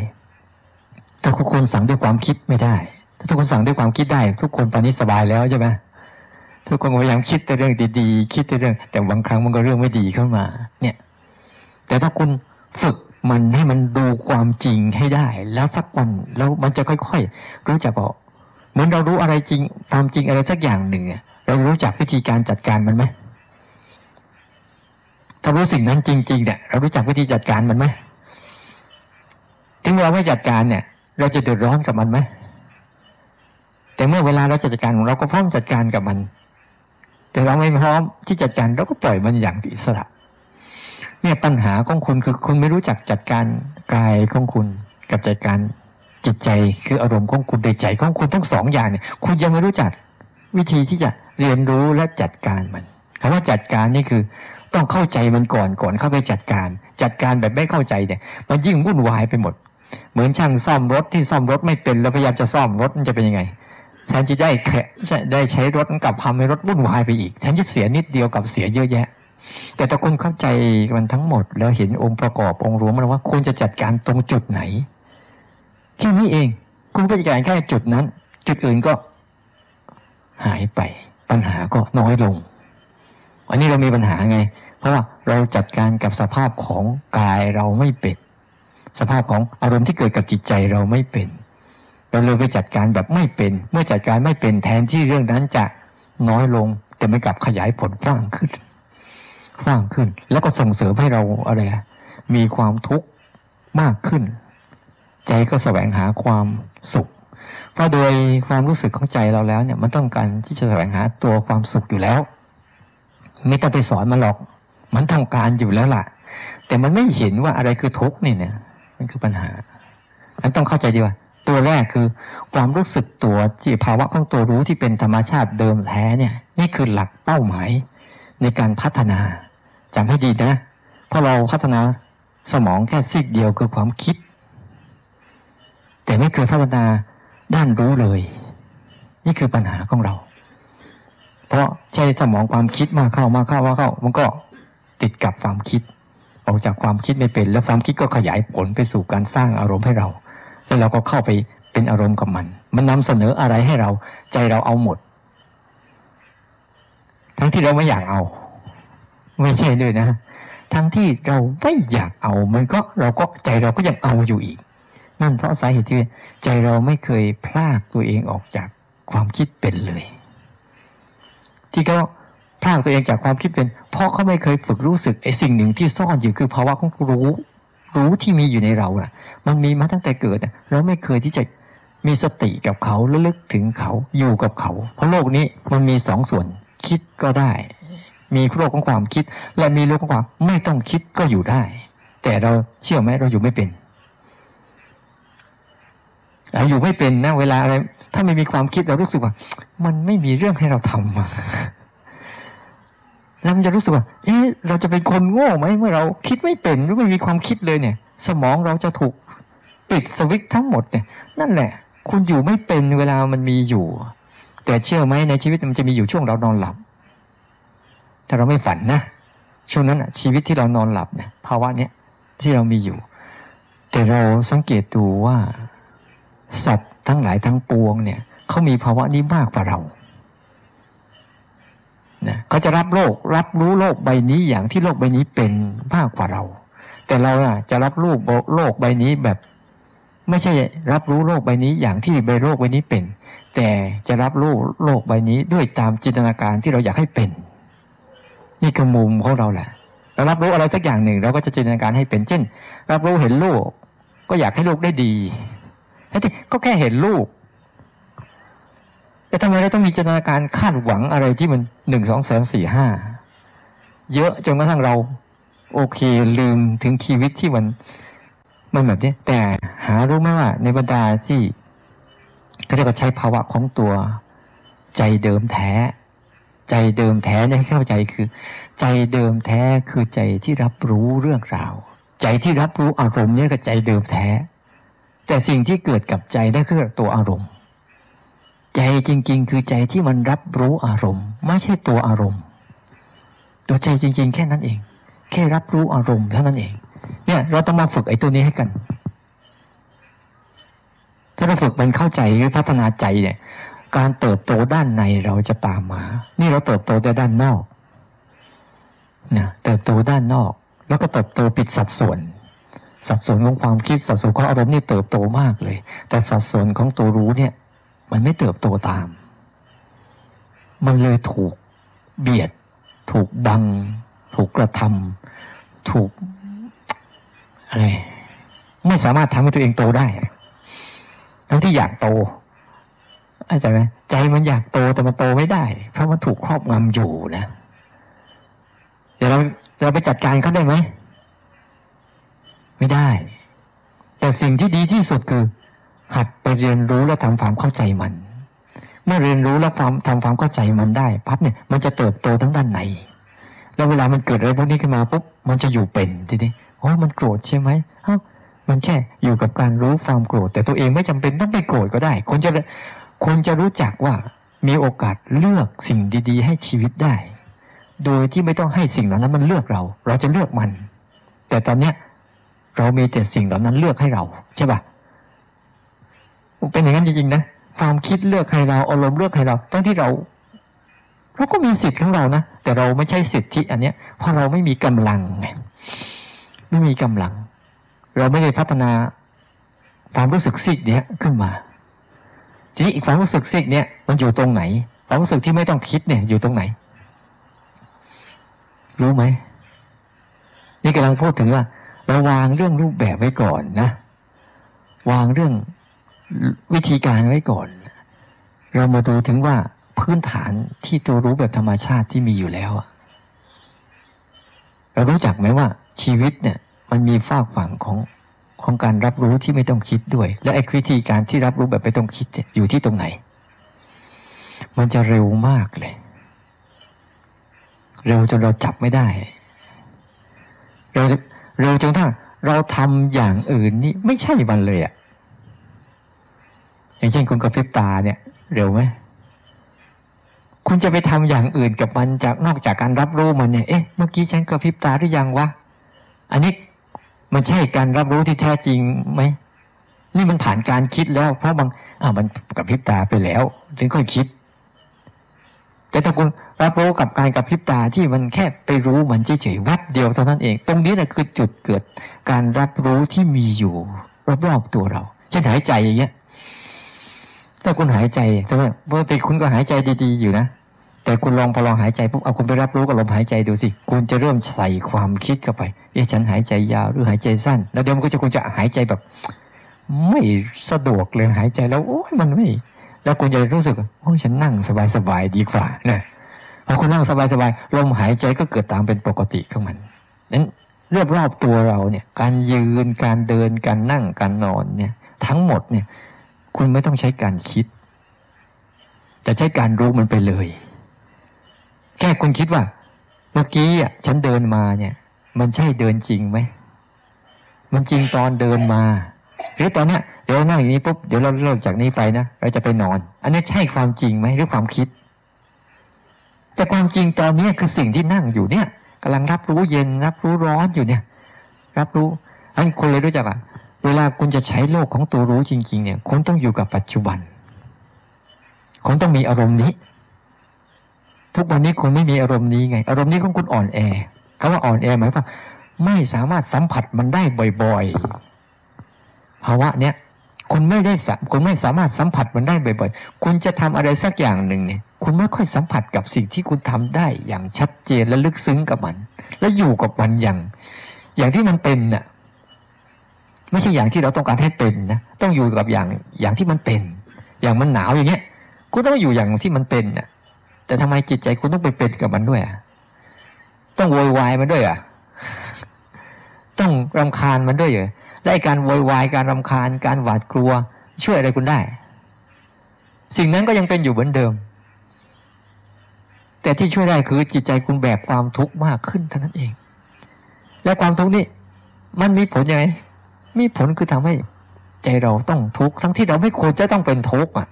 ถ้าทุกคนสั่งด้วยความคิดไม่ได้ถ้าทุกคนสั่งด้วยความคิดได้ ทุกคนตอนนี้สบายแล้วใช่ไหมทุกคนพยายามคิดแต่เรื่องดีๆ คิดแต่เรื่อง แต่บางครั้งมันก็เรื่องไม่ดีเข้ามา เนี่ย แต่ถ้าคุณฝึก มันให้มันดูความจริงให้ได้ แล้วสักวันแล้วมันจะค่อยๆ รู้จักบอกเหมือนเรารู้อะไรจริงความจริงอะไรสักอย่างหนึ่งเรารู้จักวิธีการจัดการมันไหมถ้ารู้สิ่งนั้นจริงๆเนี่ยเรารู้จักวิธีจัดการมันไหมถึงเราไม่จัดการเนี่ย เราจะเดือดร้อนกับมันไหมแต่เมื่อเวลาเราจัดการของเราก็พร้อมจัดการกับมัน แต่เราไม่พร้อมที่จัดการเราก็ปล่อยมันอย่างอิสระ เนี่ยปัญหาของคุณคือคุณไม่รู้จักจัดการกายของคุณ กับจัดการจิตใจคืออารมณ์ของคุณในใจของคุณทั้งสองอย่างเนี่ยคุณยังไม่รู้จักวิธีที่จะเรียนรู้และจัดการมันคำว่าจัดการนี่คือ ต้องเข้าใจมันก่อนก่อนเข้าไปจัดการ จัดการแบบไม่เข้าใจเนี่ย มันยิ่งวุ่นวายไปหมด เหมือนช่างซ่อมรถที่ซ่อมรถไม่เป็นแล้วพยายามจะซ่อมรถมันจะเป็นยังไงแทนที่ได้แค่ได้ใช้รถกลับทำให้รถวุ่นวายไปอีกแทนที่เสียนิดเดียวกับเสียเยอะแยะ แต่ถ้าคุณเข้าใจมันทั้งหมด แล้วเห็นองค์ประกอบองค์รวมมันว่าคุณจะจัดการตรงจุดไหนแค่นี้เอง คุณไปจัดการแค่จุดนั้น จุดอื่นก็หายไป ปัญหาก็น้อยลง อันนี้เรามีปัญหาไง เพราะว่าเราจัดการกับสภาพของกายเราไม่เป็นสภาพของอารมณ์ที่เกิดกับจิตใจเราไม่เป็น เราเลยไปจัดการแบบไม่เป็น เมื่อจัดการไม่เป็นแทนที่เรื่องนั้นจะน้อยลง แต่ไม่กลับขยายผลฟ้างขึ้น ฟ้างขึ้น แล้วก็ส่งเสริมให้เราอะไรมีความทุกข์มากขึ้น ใจก็แสวงหาความสุข เพราะโดยความรู้สึกของใจเราแล้วเนี่ย มันต้องการที่จะแสวงหาตัวความสุขอยู่แล้ว ไม่ต้องไปสอนมันหรอก มันทำการอยู่แล้วล่ะ แต่มันไม่เห็นว่าอะไรคือทุกข์นี่เนี่ย มันคือปัญหามันต้องเข้าใจดีว่าตัวแรกคือความรู้สึกตัวจิตภาวะของตัวรู้ที่เป็นธรรมชาติเดิมแท้เนี่ย นี่คือหลักเป้าหมายในการพัฒนา จำให้ดีนะ เพราะเราพัฒนาสมองแค่ซีกเดียวคือความคิด แต่ไม่เคยพัฒนาด้านรู้เลย นี่คือปัญหาของเรา เพราะใช้สมองความคิดมาเข้ามาเข้ามาเข้า มันก็ติดกับความคิด ออกจากความคิดไม่เป็น แล้วความคิดก็ขยายผลไปสู่การสร้างอารมณ์ให้เรา แล้วเราก็เข้าไปเป็นอารมณ์กับมัน มันนำเสนออะไรให้เรา ใจเราเอาหมด ทั้งที่เราไม่อยากเอา ไม่ใช่เลยนะ ทั้งที่เราไม่อยากเอา มันก็เราก็ใจเราก็ยังเอาอยู่อีก นั่นเพราะสาเหตุที่ใจเราไม่เคยพลากตัวเองออกจากความคิดเป็นเลย ที่เขาพลากตัวเองจากความคิดเป็น เพราะเขาไม่เคยฝึกรู้สึกไอ้สิ่งหนึ่งที่ซ่อนอยู่คือภาวะของรู้ รู้ที่มีอยู่ในเราอะ มันมีมาตั้งแต่เกิดเราไม่เคยที่จะมีสติกับเขาระลึกถึงเขาอยู่กับเขา เพราะโลกนี้มันมีสองส่วนคิดก็ได้ มีโลกของความคิด และมีโลกของความไม่ต้องคิดก็อยู่ได้ แต่เราเชื่อไหมเราอยู่ไม่เป็นเราอยู่ไม่เป็นนะเวลาอะไรถ้าไม่มีความคิดเรารู้สึกว่า มันไม่มีเรื่องให้เราทำแล้วมันจะรู้สึกว่า เอ๊ะเราจะเป็นคนโง่ไหมเมื่อเราคิดไม่เป็นหรือไม่มีความคิดเลยเนี่ย สมองเราจะถูกปิดสวิตทั้งหมดเนี่ยนั่นแหละ คุณอยู่ไม่เป็นเวลามันมีอยู่ แต่เชื่อไหมในชีวิตมันจะมีอยู่ช่วงเรานอนหลับ ถ้าเราไม่ฝันนะช่วงนั้นอะชีวิตที่เรานอนหลับเนี่ยภาวะเนี้ยที่เรามีอยู่ แต่เราสังเกตดูว่า สัตว์ทั้งหลายทั้งปวงเนี่ยเขามีภาวะนี้มากกว่าเรานะเขาจะรับโลกรับรู้โลกใบนี้อย่างที่โลกใบนี้เป็นมากกว่าเรา แต่เราอะจะรับรู้โลกใบนี้แบบ ไม่ใช่รับรู้โลกใบนี้อย่างที่ใบโลกใบนี้เป็น แต่จะรับรู้โลกใบนี้ด้วยตามจินตนาการที่เราอยากให้เป็น นี่คือมุมของเราแหละเรารับรู้อะไรสักอย่างหนึ่งเราก็จะจินตนาการให้เป็นเช่น รับรู้เห็นลูก ก็อยากให้ลูกได้ดีแที่ก็แค่เห็นลูก แต่ทำไมเราต้องมีจินตนาการคาดหวังอะไรที่มันหนึ่งสองสามสี่ห้าเยอะจนกระทั่งเรา โอเคลืมถึงชีวิตที่มันมันแบบนี้แต่หารู้ไหมว่า ในบรรดาที่เขาเรียกว่าใช้ภาวะของตัวใจเดิมแท้ ใจเดิมแท้ในเข้าใจคือ ใจเดิมแท้คือใจที่รับรู้เรื่องราว ใจที่รับรู้อารมณ์นี่ก็ใจเดิมแท้ แต่สิ่งที่เกิดกับใจนั่นคือตัวอารมณ์ ใจจริง ๆ คือใจที่มันรับรู้อารมณ์ ไม่ใช่ตัวอารมณ์ ตัวใจจริง ๆ แค่นั้นเอง แค่รับรู้อารมณ์เท่านั้นเอง เนี่ย เราต้องมาฝึกไอ้ตัวนี้ให้กัน ถ้าเราฝึกมันเข้าใจหรือพัฒนาใจเนี่ย การเติบโตด้านในเราจะตามมา นี่เราเติบโตแต่ด้านนอกนะเติบโตด้านนอก แล้วก็เติบโตปิดสัดส่วน สัดส่วนของความคิดสัดส่วนของอารมณ์นี่เติบโตมากเลย แต่สัดส่วนของตัวรู้เนี่ย มันไม่เติบโตตาม มันเลยถูกเบียด ถูกบัง ถูกกระทำถูกอะไรไม่สามารถทำให้ตัวเองโตได้ ทั้งที่อยากโต เข้าใจไหมใจมันอยากโตแต่มันโตไม่ได้ เพราะมันถูกครอบงำอยู่นะเดี๋ยวเราเราไปจัดการเขาได้ไหมไม่ได้ แต่สิ่งที่ดีที่สุดคือ หัดไปเรียนรู้และทำความเข้าใจมัน เมื่อเรียนรู้แล้วความทำความเข้าใจมันได้ปั๊บเนี่ยมันจะเติบโตทั้งด้านในแล้วเวลามันเกิดอะไรพวกนี้ขึ้นมาปุ๊บมันจะอยู่เป็นทีนี้โอ้มันโกรธใช่ไหมเอ้ามันแค่อยู่กับการรู้ความโกรธ แต่ตัวเองไม่จำเป็นต้องไปโกรธก็ได้ คนจะ คุณจะรู้จักว่ามีโอกาสเลือกสิ่งดีๆ ให้ชีวิตได้ โดยที่ไม่ต้องให้สิ่งเหล่านั้นมันเลือกเรา เราจะเลือกมัน แต่ตอนเนี้ยเรามีแต่สิ่งเหล่านั้นเลือกให้เราใช่ปะเป็นอย่างนั้นจริงๆนะความคิดเลือกให้เราอารมณ์เลือกให้เราตั้งที่เราเราก็มีสิทธิ์ของเรานะแต่เราไม่ใช่สิทธิอันเนี้ยเพราะเราไม่มีกำลังไงไม่มีกำลัง เราไม่ได้พัฒนาความรู้สึกสิทธิ์เนี้ยขึ้นมา ทีนี้อีกความรู้สึกซิกเนี่ยมันอยู่ตรงไหน ความรู้สึกที่ไม่ต้องคิดเนี่ย อยู่ตรงไหน รู้ไหมนี่กำลังพูดถึงว่าเราวางเรื่องรูปแบบไว้ก่อนนะ วางเรื่องวิธีการไว้ก่อน เรามาดูถึงว่าพื้นฐานที่ตัวรู้แบบธรรมชาติที่มีอยู่แล้วเรารู้จักไหมว่าชีวิตเนี่ย มันมีฝากฝั่งของ ของการรับรู้ที่ไม่ต้องคิดด้วย และไอ้วิธีการที่รับรู้แบบไม่ต้องคิดอยู่ที่ตรงไหน มันจะเร็วมากเลย เร็วจนเราจับไม่ได้ เร็วเร็วจนถ้าเราทำอย่างอื่นนี่ไม่ใช่มันเลยอะอย่างเช่นคุณกระพริบตาเนี่ย เร็วไหมคุณจะไปทำอย่างอื่นกับมันจากนอกจากการรับรู้มันเนี่ย เอ๊ะ เมื่อกี้ฉันกระพริบตาหรือยังวะ อันนี้ มันใช่การรับรู้ที่แท้จริงไหมนี่มันผ่านการคิดแล้ว เพราะบางอ่ามันกระพริบตาไปแล้ว ถึงค่อยคิด แต่ถ้าคุณรับรู้กับการกระพริบตาที่มันแค่ไปรู้มันเฉยๆวัดเดียวเท่านั้นเอง ตรงนี้แหละคือจุดเกิดการรับรู้ที่มีอยู่รอบๆตัวเราเช่นหายใจอย่างเงี้ยถ้าคุณหายใจใช่ไหมปกติคุณก็หายใจดีๆอยู่นะ แต่คุณลองพอลองหายใจปุ๊บเอาคุณไปรับรู้กับลมหายใจดูสิ คุณจะเริ่มใส่ความคิดเข้าไปเอ๊ะฉันหายใจยาวหรือหายใจสั้น แล้วเดี๋ยวมันก็จะคุณจะหายใจแบบ ไม่สะดวกเลยหายใจแล้วโอ้ยมันไม่ แล้วคุณจะรู้สึกโอ้ฉันนั่งสบายๆดีกว่านะพอคุณนั่งสบายๆลมหายใจก็เกิดตามเป็นปกติของมันนั้นรอบรอบตัวเราเนี่ย การยืนการเดินการนั่งการนอนเนี่ย ทั้งหมดเนี่ย คุณไม่ต้องใช้การคิด แต่ใช้การรู้มันไปเลย แค่คุณคิดว่า เมื่อกี้อะฉันเดินมาเนี่ย มันใช่เดินจริงไหมมันจริงตอนเดินมา หรือตอนเนี้ยเดี๋ยวนั่งอย่างนี้ปุ๊บเดี๋ยวเราเลิกจากนี้ไปนะเราจะไปนอน อันนี้ใช่ความจริงไหมหรือความคิด แต่ความจริงตอนนี้คือสิ่งที่นั่งอยู่เนี่ยกำลังรับรู้เย็นรับรู้ร้อนอยู่เนี่ย รับรู้อันคนเลยรู้จักอะเวลาคุณจะใช้โลกของตัวรู้จริง ๆ เนี่ยคุณต้องอยู่กับปัจจุบันคุณต้องมีอารมณ์นี้ ทุกวันนี้คุณไม่มีอารมณ์นี้ไง อารมณ์นี้ของคุณอ่อนแอคำว่าอ่อนแอหมายความไม่สามารถสัมผัสมันได้บ่อยๆภาวะเนี้ยคุณไม่ได้สคุณไม่สามารถสัมผัสมันได้บ่อยๆ คุณจะทำอะไรสักอย่างหนึ่งเนี่ย คุณไม่ค่อยสัมผัสกับสิ่งที่คุณทำได้อย่างชัดเจนและลึกซึ้งกับมัน และอยู่กับมันอย่าง อย่างที่มันเป็นน่ะ ไม่ใช่อย่างที่เราต้องการให้เป็นนะ ต้องอยู่กับอย่างอย่างที่มันเป็น อย่างมันหนาวอย่างเงี้ย คุณต้องอยู่อย่างที่มันเป็นน่ะ แต่ทำไมจิตใจคุณต้องไปเป็นกับมันด้วยอะต้องโวยวายมันด้วยอะต้องรำคาญมันด้วยเหรอได้การโวยวายการรำคาญ การหวาดกลัว ช่วยอะไรคุณได้ สิ่งนั้นก็ยังเป็นอยู่เหมือนเดิม แต่ที่ช่วยได้คือจิตใจคุณแบกความทุกข์มากขึ้นเท่านั้นเอง และความทุกข์นี่มันมีผลยังไงมีผลคือทำให้ใจเราต้องทุกข์ทั้งที่เราไม่ควรจะต้องเป็นทุกข์อะ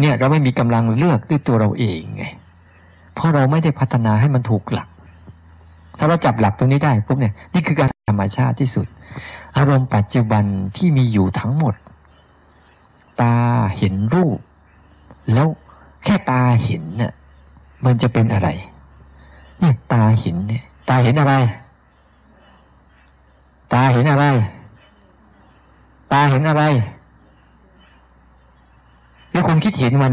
เนี่ยเราไม่มีกำลังเลือกด้วยตัวเราเองไงเพราะเราไม่ได้พัฒนาให้มันถูกหลัก ถ้าเราจับหลักตรงนี้ได้ปุ๊บเนี่ยนี่คือการธรรมชาติที่สุด อารมณ์ปัจจุบันที่มีอยู่ทั้งหมด ตาเห็นรูป แล้วแค่ตาเห็นเนี่ยมันจะเป็นอะไรนี่ตาเห็นเนี่ยตาเห็นอะไร ตาเห็นอะไร ตาเห็นอะไร แล้วคุณคิดเห็นมัน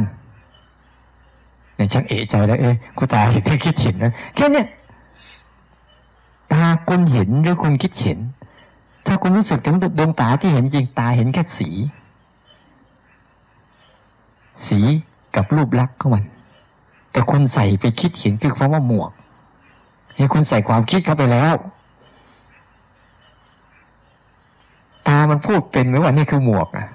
เนี่ยชักเอะใจแล้วเอ๊ะคุณตาเห็นได้คิดเห็นนะแค่เนี้ยตาคุณเห็นหรือคุณคิดเห็น ถ้าคุณรู้สึกถึงดวงตาที่เห็นจริงตาเห็นแค่สี สีกับรูปลักษณ์ของมัน แต่คุณใส่ไปคิดเห็นคือคำว่าหมวกให้คุณใส่ความคิดเข้าไปแล้ว ตามันพูดเป็นไหมว่านี่คือหมวกอะ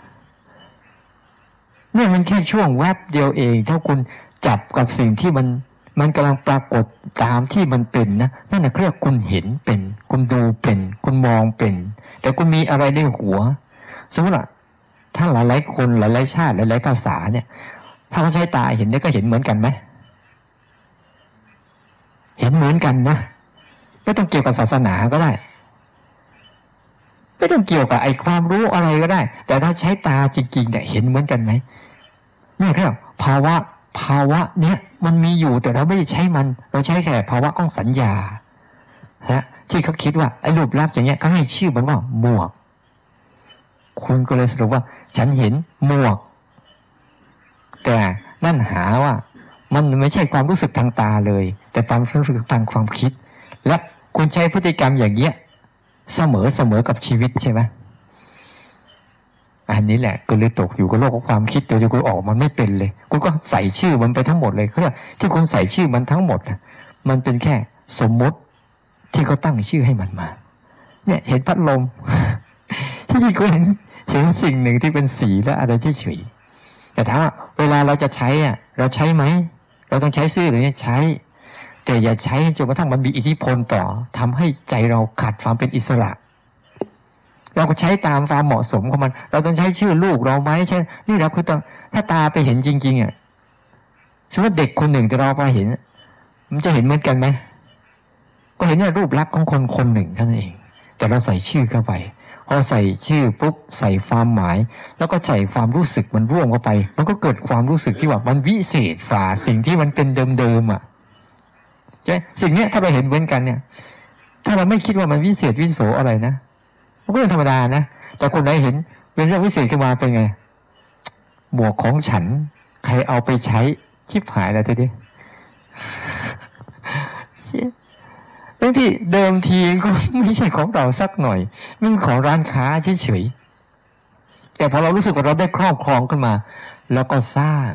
เนี่ยมันแค่ช่วงแวบเดียวเอง ถ้าคุณจับกับสิ่งที่มันมันกำลังปรากฏตามที่มันเป็นนะนั่นแหละเรียกคุณเห็นเป็น คุณดูเป็น คุณมองเป็น แต่คุณมีอะไรในหัว สมมติว่าถ้าหลายหลายคนหลายหลายชาติหลายหลายภาษาเนี่ย ถ้าเขาใช้ตาเห็นเนี่ยก็เห็นเหมือนกันไหมเห็นเหมือนกันนะไม่ต้องเกี่ยวกับศาสนาก็ได้ ไม่ต้องเกี่ยวกับไอ้ความรู้อะไรก็ได้ แต่ถ้าใช้ตาจริงๆเนี่ยเห็นเหมือนกันไหมนี่เรียกภาวะภาวะเนี้ยมันมีอยู่แต่เราไม่ได้ใช้มัน เราใช้แค่ภาวะของสัญญาฮะที่เขาคิดว่าไอ้รูปลักษณ์อย่างเงี้ยเขาให้ชื่อมันว่าหมวก คุณก็เลยสรุปว่า ฉันเห็นหมวก แต่นั่นหาว่า มันไม่ใช่ความรู้สึกทางตาเลย แต่ความรู้สึกทางความคิด และคุณใช้พฤติกรรมอย่างเงี้ย เสมอเสมอกับชีวิตใช่ไหมอันนี้แหละก็เลยตกอยู่กับโลกของความคิดตัวที่คุณออกมันไม่เป็นเลย คุณก็ใส่ชื่อมันไปทั้งหมดเลยคือที่คุณใส่ชื่อมันทั้งหมดมันเป็นแค่สมมติที่เขาตั้งชื่อให้มันมา เนี่ยเห็นพัดลม ที่จริงคุณเห็นเห็นสิ่งหนึ่งที่เป็นสีและอะไรที่เฉยแต่ถ้าเวลาเราจะใช้อะ เราใช้ไหม เราต้องใช้ซื่อหรือใช้ แต่อย่าใช้จนกระทั่งมันมีอิทธิพลต่อทำให้ใจเราขาดความเป็นอิสระ เราก็ใช้ตามความเหมาะสมของมัน เราต้องใช้ชื่อลูกเราไหมใช่ นี่เราคือต้องถ้าตาไปเห็นจริง ๆอะสมมติเด็กคนหนึ่งแต่เราไปเห็น มันจะเห็นเหมือนกันไหมก็เห็นเนี่ยรูปลักษณ์ของคนคนหนึ่งเท่านั้นเอง แต่เราใส่ชื่อเข้าไปพอใส่ชื่อปุ๊บใส่ความหมาย แล้วก็ใส่ความรู้สึกมันร่วมเข้าไป มันก็เกิดความรู้สึกที่ว่ามันวิเศษฝ่าสิ่งที่มันเป็นเดิมๆอะ ใช่สิ่งเนี้ยถ้าเราเห็นเหมือนกันเนี่ย ถ้าเราไม่คิดว่ามันวิเศษวิโสอะไรนะมันก็เป็นธรรมดานะแต่คนไหนเห็นเป็นเรื่องวิเศษขึ้นมาเป็นไงหมวกของฉัน ใครเอาไปใช้ชิบหายแล้วทีนี้ทั้งที่เดิมทีก็ไม่ใช่ของเราสักหน่อยมันของร้านค้าเฉยๆแต่พอเรารู้สึกว่าเราได้ครอบครองขึ้นมา แล้วก็สร้าง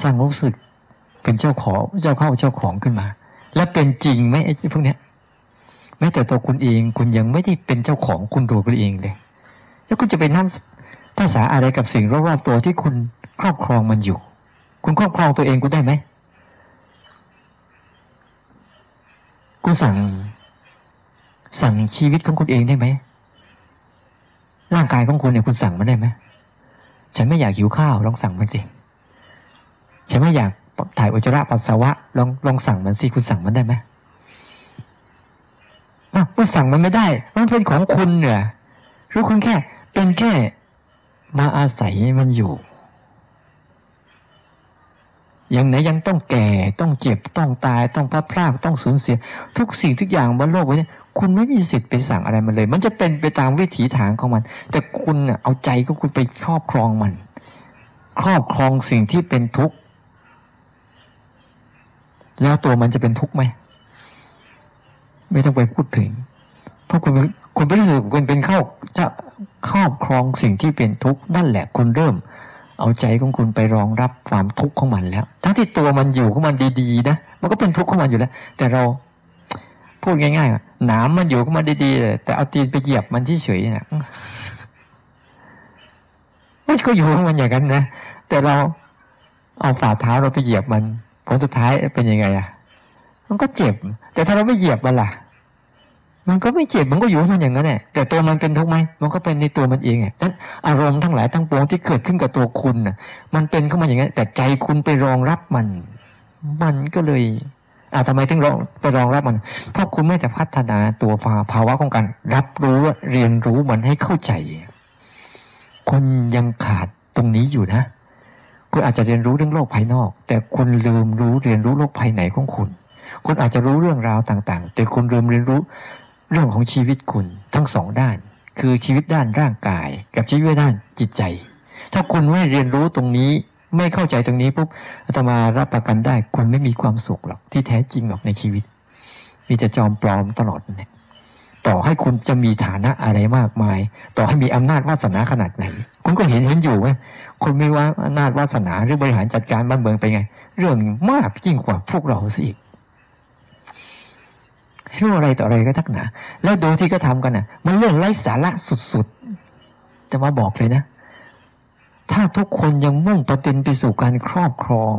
สร้างรู้สึก เป็นเจ้าของเจ้าเข้าเจ้าของขึ้นมา แล้วเป็นจริงไหมไอ้พวกเนี้ยแม้แต่ตัวคุณเองคุณยังไม่ได้เป็นเจ้าของคุณตัวคุณเองเลย แล้วคุณจะไปนั่งภาษาอะไรกับสิ่งรอบๆตัวที่คุณครอบครองมันอยู่ คุณครอบครองตัวเองคุณได้ไหมคุณสั่ง สั่งชีวิตของคุณเองได้ไหมร่างกายของคุณเนี่ยคุณสั่งมันได้ไหมฉันไม่อยากหิวข้าวลองสั่งมันสิฉันไม่อยาก ถ่ายอุจจาระปัสสาวะลองลองสั่งมันสิคุณสั่งมันได้ไหมอะคุณสั่งมันไม่ได้ มันเป็นของคุณเนี่ยรู้คุณแค่ เป็นแค่มาอาศัยมันอยู่อย่างไหนยังต้องแก่ต้องเจ็บต้องตายต้องพลาดพลาดต้องสูญเสีย ทุกสิ่งทุกอย่างบนโลกนี้คุณไม่มีสิทธิ์ไปสั่งอะไรมันเลย มันจะเป็นไปตามวิถีทางของมัน แต่คุณเอาใจก็คุณไปครอบครองมัน ครอบครองสิ่งที่เป็นทุกข์ แล้วตัวมันจะเป็นทุกข์ไหม ไม่ต้องไปพูดถึง เพราะคุณคุณไม่รู้สึกคุณเป็นเข้าจะครอบครองสิ่งที่เป็นทุกข์นั่นแหละคุณเริ่ม เอาใจของคุณไปรองรับความทุกข์ของมันแล้ว ทั้งที่ตัวมันอยู่ของมันดีๆนะมันก็เป็นทุกข์ของมันอยู่แล้ว แต่เราพูดง่ายๆหนามมันอยู่ของมันดีๆแต่เอาตีนไปเหยียบมันเฉยๆนะมันก็อยู่ของมันอย่างนั้นนะแต่เราเอาฝ่าเท้าเราไปเหยียบมัน ผลสุดท้ายเป็นยังไงอะ มันก็เจ็บ แต่ถ้าเราไม่เหยียบมันล่ะ มันก็ไม่เจ็บมันก็อยู่มันอย่างนั้นแหละแต่ตัวมันเป็นทุกไหมมันก็เป็นในตัวมันเองอะนั้นอารมณ์ทั้งหลายทั้งปวงที่เกิดขึ้นกับตัวคุณน่ะ มันเป็นเข้ามาอย่างนั้นแต่ใจคุณไปรองรับมัน มันก็เลยอ่าทำไมถึงรองไปรองรับมัน เพราะคุณไม่แต่พัฒนาตัวภาวะของการรับรู้เรียนรู้มันให้เข้าใจคุณยังขาดตรงนี้อยู่นะ คุณอาจจะเรียนรู้เรื่องโลกภายนอก แต่คุณลืมรู้เรียนรู้โลกภายในของคุณ คุณอาจจะรู้เรื่องราวต่างๆ แต่คุณลืมเรียนรู้เรื่องของชีวิตคุณทั้งสองด้าน คือชีวิตด้านร่างกาย กับชีวิตด้านจิตใจ ถ้าคุณไม่เรียนรู้ตรงนี้ไม่เข้าใจตรงนี้ปุ๊บอาตมารับประกันได้ คุณไม่มีความสุขหรอกที่แท้จริงหรอกในชีวิต มีจะจอมปลอมตลอดเนี่ย ต่อให้คุณจะมีฐานะอะไรมากมาย ต่อให้มีอำนาจวาสนาขนาดไหน คุณก็เห็นเห็นอยู่ไหมคนมีว่าอำนาจวาสนาหรือบริหารจัดการบ้านเมืองไปไง เรื่องมากยิ่งกว่าพวกเราสิอีกรู้อะไรต่ออะไรก็ทักหนา แล้วดูที่ก็ทำกันอะ มันเรื่องไร้สาระสุดๆจะมาบอกเลยนะ ถ้าทุกคนยังมุ่งประเด็นไปสู่การครอบครอง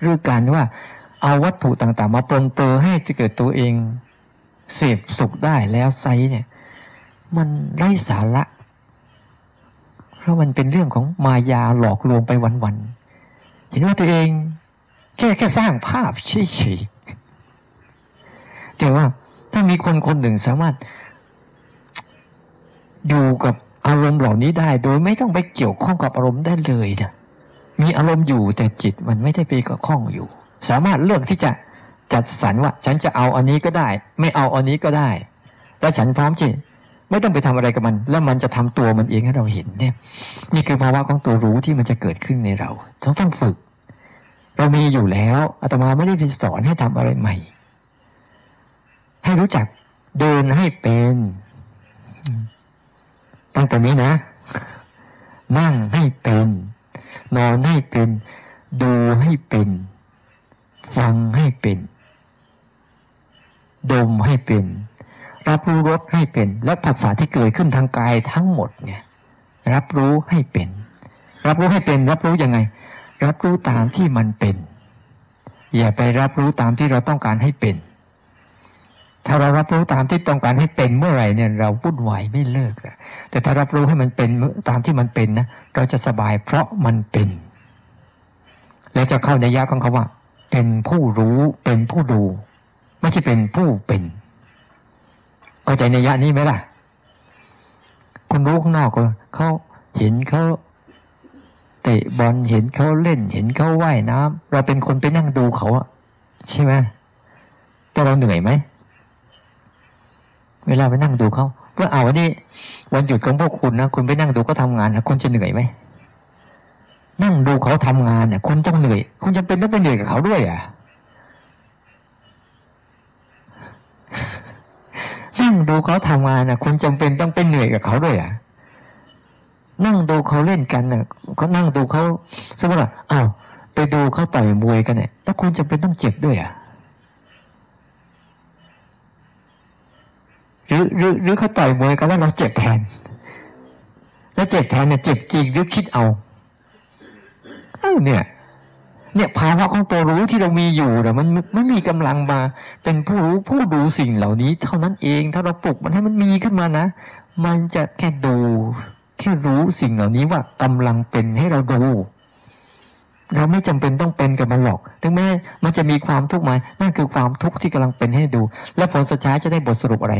หรือการว่าเอาวัตถุต่างๆ มาปนเปื้อให้จะเกิดตัวเอง เสพสุขได้แล้วไซเนี่ย มันไร้สาระ เพราะมันเป็นเรื่องของมายาหลอกลวงไปวันๆเห็นว่าตัวเอง แค่แค่สร้างภาพเฉยๆแต่ว่าถ้ามีคนคนหนึ่งสามารถอยู่กับอารมณ์เหล่านี้ได้ โดยไม่ต้องไปเกี่ยวข้องกับอารมณ์ได้เลยนะมีอารมณ์อยู่แต่จิตมันไม่ได้ไปเกี่ยวข้องอยู่ สามารถเลือกที่จะ จัดสรรว่า ฉันจะเอาอันนี้ก็ได้ ไม่เอาอันนี้ก็ได้ แล้วฉันพร้อมที่ไม่ต้องไปทำอะไรกับมัน แล้วมันจะทำตัวมันเองให้เราเห็นเนี่ย นี่คือภาวะของตัวรู้ที่มันจะเกิดขึ้นในเราต้องต้องฝึก เรามีอยู่แล้วอาตมาไม่ได้ไปสอนให้ทำอะไรใหม่ ให้รู้จักเดินให้เป็นตั้งแต่นี้นะ นั่งให้เป็น นอนให้เป็น ดูให้เป็น ฟังให้เป็น ดมให้เป็น รับรู้รสให้เป็น และภาษาที่เกิดขึ้นทางกายทั้งหมดเนี่ย รับรู้ให้เป็น รับรู้ให้เป็น รับรู้ยังไง รับรู้ตามที่มันเป็น อย่าไปรับรู้ตามที่เราต้องการให้เป็น ถ้าเรารับรู้ตามที่ต้องการให้เป็นเมื่อไหร่เนี่ย เราวุ่นวายไม่เลิกแต่ถ้ารับรู้ให้มันเป็นตามที่มันเป็นนะเราจะสบายเพราะมันเป็น แล้วจะเข้าในยะของเขาว่า เป็นผู้รู้เป็นผู้ดู ไม่ใช่เป็นผู้เป็นเข้าใจในยะนี้ไหมล่ะ คนรู้ข้างนอกก็เขาเห็นเขาเตะบอลเห็นเขาเล่น เห็นเขาว่ายน้ำเราเป็นคนไปนั่งดูเขาอะใช่ไหมแต่เราเหนื่อยไหมเวลาไปนั่งดูเขาเพื่อเอาวันนี้วันหยุดของพวกคุณนะคุณไปนั่งดูเขาทางานนะคุณจะเหนื่อยไหมนั่งดูเขาทำงานเนี่ยคุณต้องเหนื่อย คุณจำเป็นต้องไปเหนื่อยกับเขาด้วยอะ นั่งดูเขาทำงานนะคุณจำเป็นต้องไปเหนื่อยกับเขาด้วยอะ นั่งดูเขาเล่นกันน่ะเขานั่งดูเขาสมมติว่าอ้าวไปดูเขาต่อยมวยกันเนี่ยแล้วคุณจำเป็นต้องเจ็บด้วยอะหรือหรือหรือเขาต่อยมวยกันแล้วเราเจ็บแทน แล้วเจ็บแทนเนี่ยเจ็บจริงหรือคิดเอา เอ้าเนี่ย เนี่ยภาวะของตัวรู้ที่เรามีอยู่แต่มันไม่มีกำลังมา เป็นผู้รู้ผู้ดูสิ่งเหล่านี้ เท่านั้นเองถ้าเราปลุกมันให้มันมีขึ้นมานะ มันจะแค่ดูแค่รู้สิ่งเหล่านี้ว่ากำลังเป็นให้เราดูเราไม่จำเป็นต้องเป็นกับมันหรอก ถึงแม้มันจะมีความทุกข์ไหมนั่นคือความทุกข์ที่กำลังเป็นให้ดู และผลสุดท้ายจะได้บทสรุปอะไร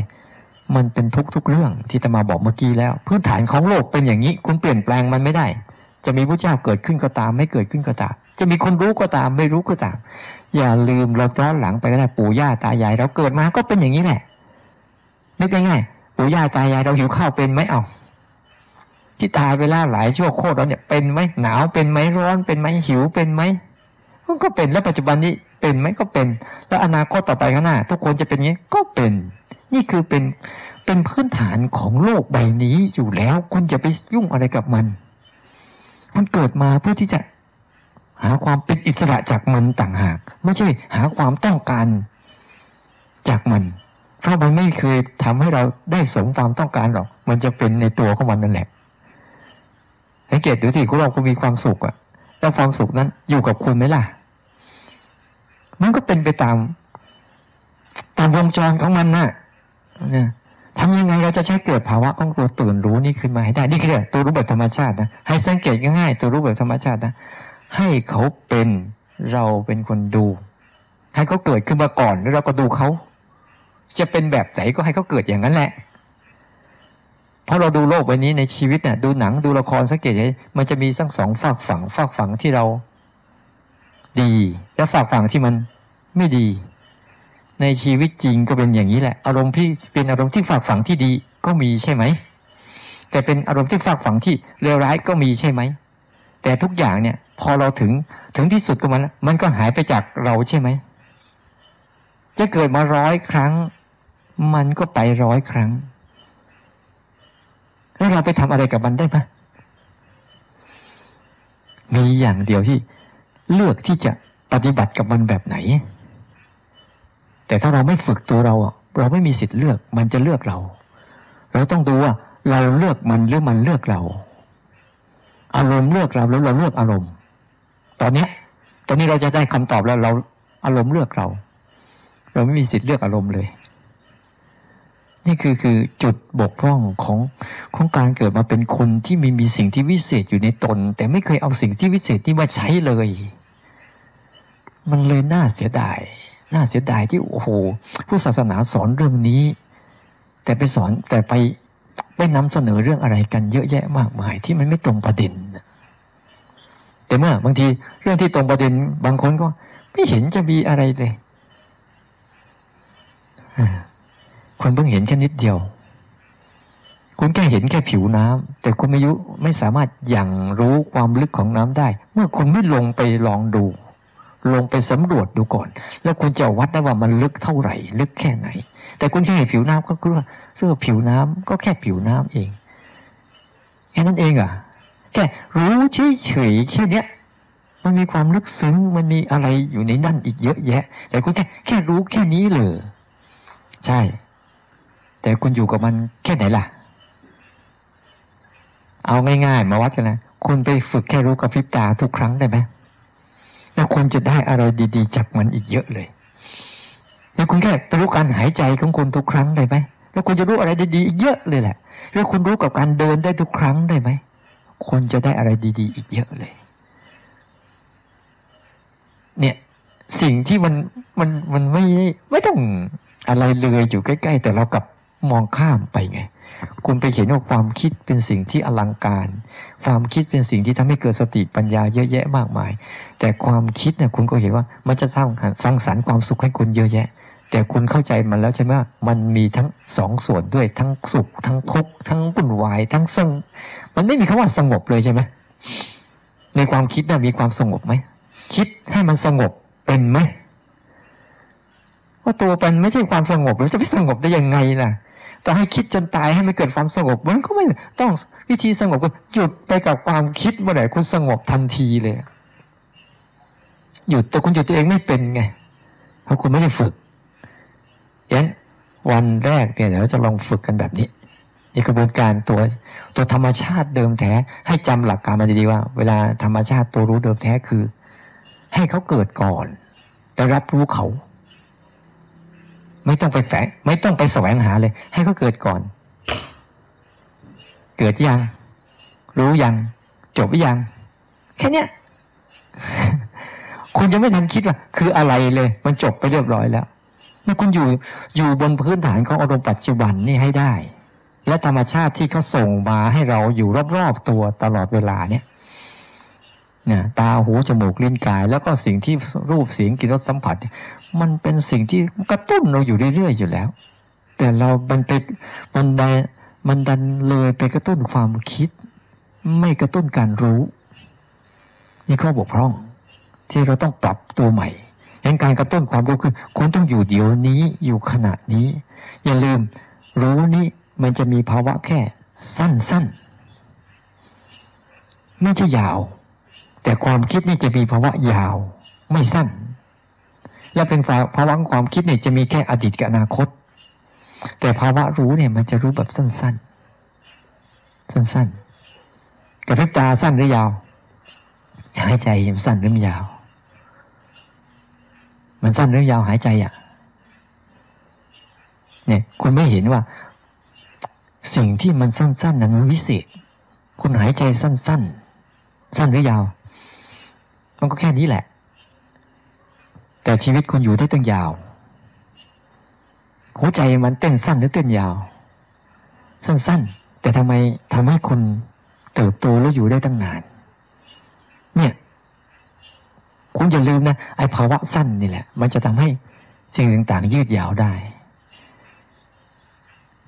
มันเป็นทุกทุกเรื่องที่ตมาบอกเมื่อกี้แล้ว พื้นฐานของโลกเป็นอย่างนี้ คุณเปลี่ยนแปลงมันไม่ได้ จะมีพระเจ้าเกิดขึ้นก็ตาม ไม่เกิดขึ้นก็ตาม จะมีคนรู้ก็ตาม ไม่รู้ก็ตาม อย่าลืมเราย้อนหลังไปก็ได้ปู่ย่าตายายเราเกิดมาก็เป็นอย่างนี้แหละนึกง่ายๆปู่ย่าตายายเราหิวข้าวเป็นไหมเอาที่ตายไปล้วหลายชั่วโคตรแล้วเนี่ยเป็นไหมหนาวเป็นไหมร้อนเป็นไหมหิวเป็นไหมมันก็เป็นแล้วปัจจุบันนี้เป็นไหมก็เป็น แล้วอนาคตต่อไปข้างหน้า ทุกคนจะเป็นงี้ก็เป็น นี่คือเป็นเป็นพื้นฐานของโลกใบนี้อยู่แล้ว คุณจะไปยุ่งอะไรกับมัน มันเกิดมาเพื่อที่จะ หาความเป็นอิสระจากมันต่างหาก ไม่ใช่หาความต้องการจากมัน เพราะมันไม่เคยทำให้เราได้สมความต้องการหรอก มันจะเป็นในตัวของมันนั่นแหละสังเกตดูสิคุณเราคุณมีความสุขอะแล้วความสุขนั้นอยู่กับคุณไหมล่ะ มันก็เป็นไปตาม ตามวงจรของมันนะ่ะเนี่ยทำยังไงเราจะใช้เกิดภาวะของตัวตื่นรู้นี่ขึ้นมาให้ได้ นี่คือตัวรู้แบบธรรมชาตินะให้สังเกตง่ายๆตัวรู้แบบธรรมชาตินะ ให้เขาเป็นเราเป็นคนดู ให้เขาเกิดขึ้นมาก่อนแล้วเราก็ดูเขาจะเป็นแบบไหนก็ให้เขาเกิดอย่างนั้นแหละ เพราะเราดูโลกใบนี้ในชีวิตเนี่ยดูหนังดูละครสังเกตเห็นมันจะมีทั้งสองฝากฝั่งฝากฝั่งที่เราดี และฝากฝั่งที่มันไม่ดี ในชีวิตจริงก็เป็นอย่างนี้แหละ อารมณ์ที่เป็นอารมณ์ที่ฝากฝังที่ดีก็มีใช่ไหม แต่เป็นอารมณ์ที่ฝากฝังที่เลวร้ายก็มีใช่ไหม แต่ทุกอย่างเนี่ย พอเราถึงถึงที่สุดก็มันมันก็หายไปจากเราใช่ไหม จะเกิดมาร้อยครั้ง มันก็ไปร้อยครั้ง แล้วเราไปทำอะไรกับมันได้ไหมมีอย่างเดียวที่เลือกที่จะปฏิบัติกับมันแบบไหน แต่ถ้าเราไม่ฝึกตัวเราเราไม่มีสิทธิ์เลือก มันจะเลือกเรา เราต้องดูว่าเราเลือกมันหรือมันเลือกเรา อารมณ์เลือกเราแล้วเราเลือกอารมณ์ ตอนนี้ ตอนนี้เราจะได้คำตอบแล้วเราอารมณ์เลือกเรา เราไม่มีสิทธิ์เลือกอารมณ์เลย นี่คือคือจุดบกพร่องของของการเกิดมาเป็นคนที่มีมีสิ่งที่วิเศษอยู่ในตน แต่ไม่เคยเอาสิ่งที่วิเศษที่มาใช้เลย มันเลยน่าเสียดาย น่าเสียดายที่โอ้โหผู้ศาสนาสอนเรื่องนี้ แต่ไปสอนแต่ไป ไปนำเสนอเรื่องอะไรกันเยอะแยะมากมาย ที่มันไม่ตรงประเด็นแต่เมื่อบางทีเรื่องที่ตรงประเด็น บางคนก็ไม่เห็นจะมีอะไรเลยคุณเพิ่งเห็นแค่นิดเดียว คุณแค่เห็นแค่ผิวน้ำแต่คุณไม่ยุไม่สามารถอย่างรู้ความลึกของน้ำได้ เมื่อคุณไม่ลงไปลองดู ลงไปสำรวจดูก่อน แล้วคุณจะวัดได้ว่ามันลึกเท่าไหร่ ลึกแค่ไหน แต่คุณแค่เห็นผิวน้ำก็คือเสื้อผิวน้ำก็แค่ผิวน้ำเองแค่นั้นเองอะแค่รู้เฉยๆแค่เนี้ย มันมีความลึกซึ้งมันมีอะไรอยู่ในนั่นอีกเยอะแยะ แต่คุณแค่แค่รู้แค่นี้เลยใช่ แต่คุณอยู่กับมันแค่ไหนล่ะ เอาง่ายๆมาวัดกันนะคุณไปฝึกแค่รู้กับพริบตาทุกครั้งได้ไหม แล้วคุณจะได้อะไรดี ๆ จากมันอีกเยอะเลย แล้วคุณแค่ไปรู้การหายใจของคุณทุกครั้งได้ไหมแล้วคุณจะรู้อะไรดีๆอีกเยอะเลยแหละ แล้วคุณรู้กับการเดินได้ทุกครั้งได้ไหมคนจะได้อะไรดี ๆ อีกเยอะเลย เนี่ยสิ่งที่มันมันมันไม่ไม่ต้องอะไรเลยอยู่ใกล้ ๆ แต่เรากับมองข้ามไปไง คุณไปเห็นว่าความคิดเป็นสิ่งที่อลังการ ความคิดเป็นสิ่งที่ทำให้เกิดสติปัญญาเยอะแยะมากมาย แต่ความคิดเนี่ยคุณก็เห็นว่ามันจะสร้างสร้างสรรค์ความสุขให้คุณเยอะแยะ แต่คุณเข้าใจมันแล้วใช่ไหมว่ามันมีทั้งสองส่วนด้วยทั้งสุข ทั้งทุกข์ทั้งวุ่นวายทั้งซึ่งมันไม่มีคำว่าสงบเลยใช่ไหมในความคิดน่ะมีความสงบไหมคิดให้มันสงบเป็นไหมว่าตัวมันไม่ใช่ความสงบแล้วจะไปสงบได้ยังไงล่ะ ต้องให้คิดจนตายให้มันเกิดความสงบ มันก็ไม่ต้องวิธีสงบก็หยุดไปกับความคิดเมื่อไหร่คุณสงบทันทีเลยหยุดแต่คุณหยุดตัวเองไม่เป็นไง เพราะคุณไม่ได้ฝึกยันวันแรกเนี่ยเดี๋ยวเราจะลองฝึกกันแบบนี้ในกระบวนการตัวตัวธรรมชาติเดิมแท้ ให้จำหลักการมาดีๆว่า เวลาธรรมชาติตัวรู้เดิมแท้คือ ให้เขาเกิดก่อน แล้วรับรู้เขา ไม่ต้องไปแฝงไม่ต้องไปแสวงหาเลย ให้เขาเกิดก่อน เกิดยัง รู้ยัง จบยัง แค่เนี้ยคุณจะไม่ทันคิดว่าคืออะไรเลย มันจบไปเรียบร้อยแล้วนี่คุณอยู่อยู่บนพื้นฐานของอารมณ์ปัจจุบันนี่ให้ได้ และธรรมชาติที่เขาส่งมาให้เราอยู่รอบๆตัวตลอดเวลาเนี่ยเนี่ยตาหูจมูกลิ้นกาย แล้วก็สิ่งที่รูปเสียงกลิ่นรสสัมผัส มันเป็นสิ่งที่กระตุ้นเราอยู่เรื่อยๆอยู่แล้ว แต่เรามันไปมันได้มันดันเลยไปกระตุ้นความคิด ไม่กระตุ้นการรู้ นี่ข้อบกพร่อง ที่เราต้องปรับตัวใหม่ดังการกระตุ้นความรู้คือ คุณต้องอยู่เดี๋ยวนี้อยู่ขณะนี้ อย่าลืม รู้นี้มันจะมีภาวะแค่สั้นๆ ไม่ใช่ยาว แต่ความคิดนี่จะมีภาวะยาว ไม่สั้น และเป็นภาวะความคิดเนี่ยจะมีแค่อดีตกับอนาคต แต่ภาวะรู้เนี่ยมันจะรู้แบบสั้น ๆ สั้นๆกระพริบตาสั้นหรือยาวหายใจมันสั้นหรือมันยาว มันสั้นหรือยาวหายใจอะเนี่ยคุณไม่เห็นว่า สิ่งที่มันสั้นๆนั้นมันวิเศษ คุณหายใจสั้น ๆ สั้นหรือยาว มันก็แค่นี้แหละ แต่ชีวิตคุณอยู่ได้ตั้งยาว หัวใจมันเต้นสั้นหรือเต้นยาว สั้นๆ แต่ทำไมทำให้คุณเติบโตแล้วอยู่ได้ตั้งนาน เนี่ย คุณอย่าลืมนะไอ้ภาวะสั้นนี่แหละ มันจะทำให้สิ่งต่างๆ ยืดยาวได้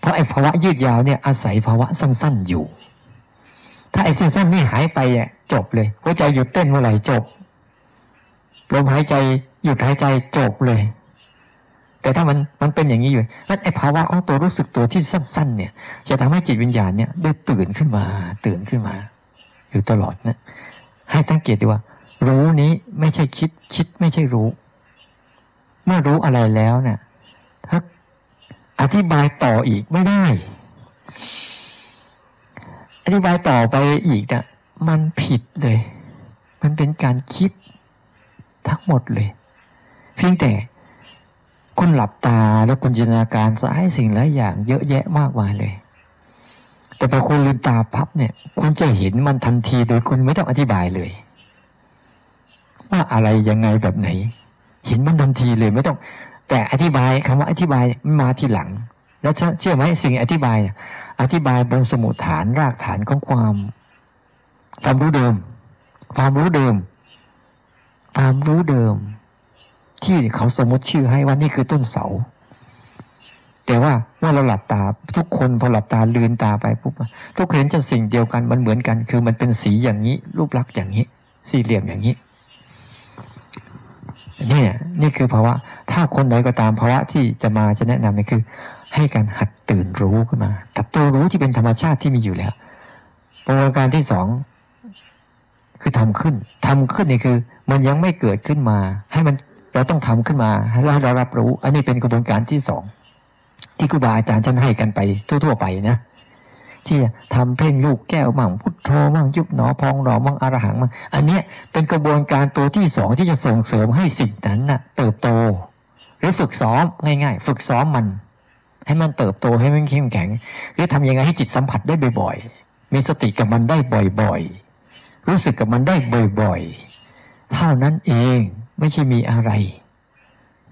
เพราะไอ้ภาวะยืดยาวเนี่ย อาศัยภาวะสั้นๆอยู่ ถ้าไอ้สั้นๆนี่หายไปอะจบเลยหัวใจหยุดเต้นเมื่อไหร่จบ ลมหายใจหยุดหายใจจบเลย แต่ถ้ามันมันเป็นอย่างนี้อยู่นั่นไอ้ภาวะของตัวรู้สึกตัวที่สั้น ๆ เนี่ย จะทำให้จิตวิญญาณเนี่ยได้ตื่นขึ้นมา ตื่นขึ้นมา อยู่ตลอดนะให้สังเกตดูว่า รู้นี้ไม่ใช่คิด คิดไม่ใช่รู้ เมื่อรู้อะไรแล้วเนี่ยถ้าอธิบายต่ออีกไม่ได้ อธิบายต่อไปอีกนะมันผิดเลย มันเป็นการคิด ทั้งหมดเลยเพียงแต่คุณหลับตาแล้วคุณจินตนาการสายสิ่งหลายอย่างเยอะแยะมากมายเลย แต่พอคุณลืมตาพับเนี่ย คุณจะเห็นมันทันทีโดยคุณไม่ต้องอธิบายเลย ว่าอะไรยังไงแบบไหน เห็นมันทันทีเลยไม่ต้อง แต่อธิบายคำว่าอธิบายมาทีหลัง แล้วเชื่อไหมสิ่งอธิบาย อธิบายบนสมุดฐานรากฐานของความ ความรู้เดิม ความรู้เดิม ความรู้เดิม ที่เขาสมมติชื่อให้ว่านี่คือต้นเสา แต่ว่าเมื่อเราหลับตา ทุกคนพอหลับตาลืนตาไปปุ๊บทุกเห็นจะสิ่งเดียวกันมันเหมือนกัน คือมันเป็นสีอย่างนี้ รูปลักษณ์อย่างนี้ สี่เหลี่ยมอย่างนี้นี่นี่คือภาวะ ถ้าคนไหนก็ตามภาวะที่จะมาจะแนะนำนี่คือ ให้การหัดตื่นรู้ขึ้นมากับตัวรู้ที่เป็นธรรมชาติที่มีอยู่แล้วประการที่สอง คือทำขึ้นทำขึ้นนี่คือ มันยังไม่เกิดขึ้นมา ให้มันเราต้องทำขึ้นมาแล้วเรารับรู้ อันนี้เป็นกระบวนการที่สองที่ครูบาอาจารย์ท่านให้กันไป ทั่ว ๆ ไปนะที่ทำเพ่งลูกแก้วมั่งพุทโธมั่งยุบหนอพองหนอมั่งอรหังมั่งอันเนี้ยเป็นกระบวนการตัวที่สองที่จะส่งเสริมให้สิ่งนั้นน่ะ เติบโต หรือฝึกซ้อมง่าย ๆ ฝึกซ้อมมัน ให้มันเติบโตให้มันเข้มแข็ง หรือทำยังไงให้จิตสัมผัสได้บ่อยๆมีสติกับมันได้บ่อย ๆ รู้สึกกับมันได้บ่อยๆ เท่านั้นเองไม่ใช่มีอะไร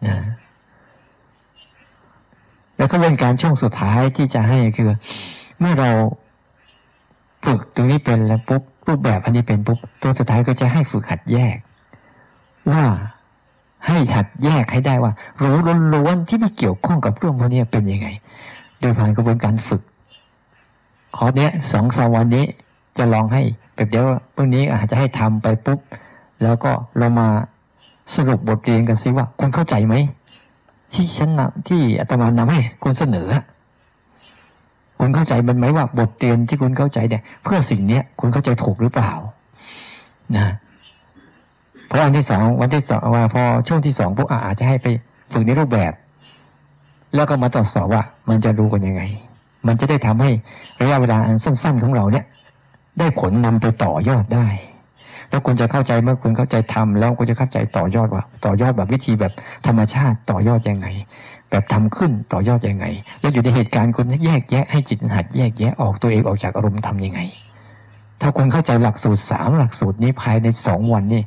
นะแล้วก็เป็นการช่วงสุดท้ายที่จะให้คือ เมื่อเราฝึกตรงนี้เป็นแล้วปุ๊บรูปแบบอันนี้เป็นปุ๊บตัวสุดท้ายก็จะให้ฝึกหัดแยก ว่าให้หัดแยกให้ได้ว่า รู้ล้วนๆที่ไม่เกี่ยวข้องกับเรื่องพวกนี้เป็นยังไง โดยผ่านกระบวนการฝึก ขอเนี้ยสองสามวันนี้จะลองให้ แบบเดี๋ยวพรุ่งนี้อาจจะให้ทำไปปุ๊บ แล้วก็เรามาสรุปบทเรียนกันซิว่าคุณเข้าใจไหมที่ฉันนำที่อาตมานำให้คุณเสนอคุณเข้าใจมันไหมว่าบทเรียนที่คุณเข้าใจเนี่ย เพื่อสิ่งเนี้ยคุณเข้าใจถูกหรือเปล่า นะเพราะวันที่สองวันที่สองว่าพอช่วงที่สองพวกอาจจะให้ไปฝึกในรูปแบบ แล้วก็มาตรวจสอบว่า มันจะรู้กันยังไง มันจะได้ทำให้ระยะเวลาอันสั้น ๆ ของเราเนี่ย ได้ผลนำไปต่อยอดได้ แล้วคุณจะเข้าใจเมื่อคุณเข้าใจทำแล้วคุณจะเข้าใจต่อยอดว่า ต่อยอดแบบวิธีแบบธรรมชาติต่อยอดยังไง แบบทำขึ้นต่อยอดยังไง แล้วอยู่ในเหตุการณ์คุณแยกแยะ ให้จิตหัดแยกแยะออกตัวเองออกจากอารมณ์ทํำยังไง ถ้าคุณเข้าใจหลักสูตรสามหลักสูตรนี้ภายในสองวันนี่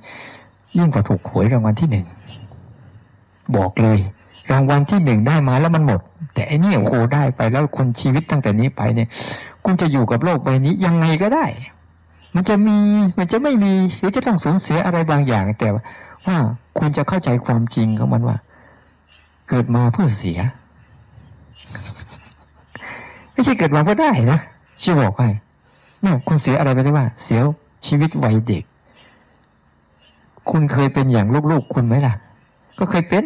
ยิ่งกว่าถูกหวยรางวัลที่หนึ่งบอกเลย รางวัลที่หนึ่งได้มาแล้วมันหมด แต่อันนี้โอ้โหได้ไปแล้วคนชีวิตตั้งแต่นี้ไปเนี่ย คุณจะอยู่กับโลกใบนี้ยังไงก็ได้ มันจะมีมันจะไม่มีหรือจะต้องสูญเสียอะไรบางอย่าง แต่ว่าคุณจะเข้าใจความจริงของมันว่า เกิดมาเพื่อเสีย ไม่ใช่เกิดมาเพื่อได้นะชี่บอกให้เนี่ยคุณเสียอะไรไปได้ว่า เสียชีวิตวัยเด็ก คุณเคยเป็นอย่างลูกๆคุณไหมล่ะ ก็เคยเป็น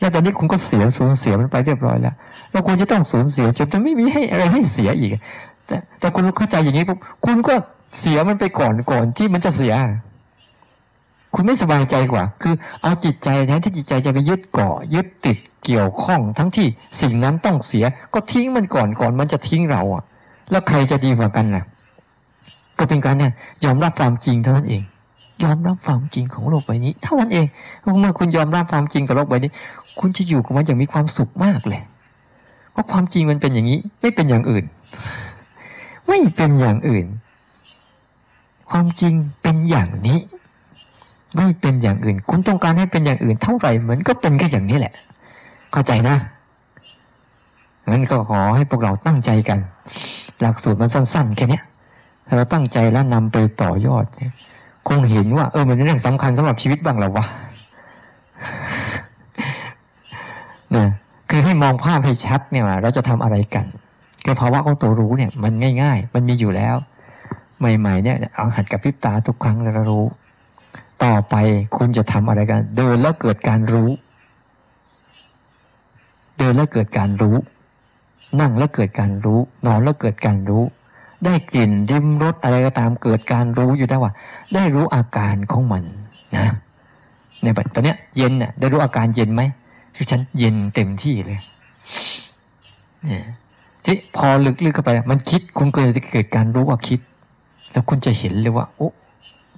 แล้วตอนนี้คุณก็เสียสูญเสียมันไปเรียบร้อยแล้วแล้วคุณจะต้องสูญเสียจนจะไม่มีให้อะไรให้เสียอีก แต่แต่คุณเข้าใจอย่างนี้ปุ๊บคุณก็เสียมันไปก่อนก่อนที่มันจะเสีย คุณไม่สบายใจกว่า คือเอาจิตใจแทนที่จิตใจจะไปยึดเกาะยึดติดเกี่ยวข้อง ทั้งที่สิ่งนั้นต้องเสีย ก็ทิ้งมันก่อนก่อนมันจะทิ้งเราอะ แล้วใครจะดีกว่ากันล่ะ ก็เป็นการเนี่ยยอมรับความจริงเท่านั้นเองยอมรับความจริงของโลกใบนี้ เท่านั้นเอง เมื่อคุณยอมรับความจริงกับโลกใบนี้ คุณจะอยู่กับมันอย่างมีความสุขมากเลย เพราะความจริงมันเป็นอย่างนี้ ไม่เป็นอย่างอื่น ไม่เป็นอย่างอื่น ความจริงเป็นอย่างนี้ ไม่เป็นอย่างอื่น คุณต้องการให้เป็นอย่างอื่น เท่าไหร่เหมือนก็เป็นแค่อย่างนี้แหละ เข้าใจนะงั้นก็ขอให้พวกเราตั้งใจกัน หลักสูตรมันสั้นๆแค่นี้เราตั้งใจแล้วนำไปต่อยอดเนี่ยคงเห็นว่า เออมันเป็นเรื่องสำคัญสำหรับชีวิตบ้างแล้ววะ นะคือให้มองภาพให้ชัดเนี่ยว่าเราจะทำอะไรกันคือภาวะของตัวรู้เนี่ย มันง่าย ๆ มันมีอยู่แล้ว ใหม่ ๆ เนี่ยเอาหัดกับพิบตาทุกครั้งแล้วรู้ ต่อไปคุณจะทำอะไรกัน เดินแล้วเกิดการรู้ เดินแล้วเกิดการรู้ นั่งแล้วเกิดการรู้ นอนแล้วเกิดการรู้ ได้กลิ่นริมรสอะไรก็ตามเกิดการรู้อยู่ได้ว่า ได้รู้อาการของมันนะในตอนเนี้ยเย็นเนี่ยได้รู้อาการเย็นไหม คือฉันเย็นเต็มที่เลย เนี่ยที่พอลึกๆเข้าไป มันคิดคุณกิดจะเกิดการรู้ว่าคิด แล้วคุณจะเห็นเลยว่า โอ้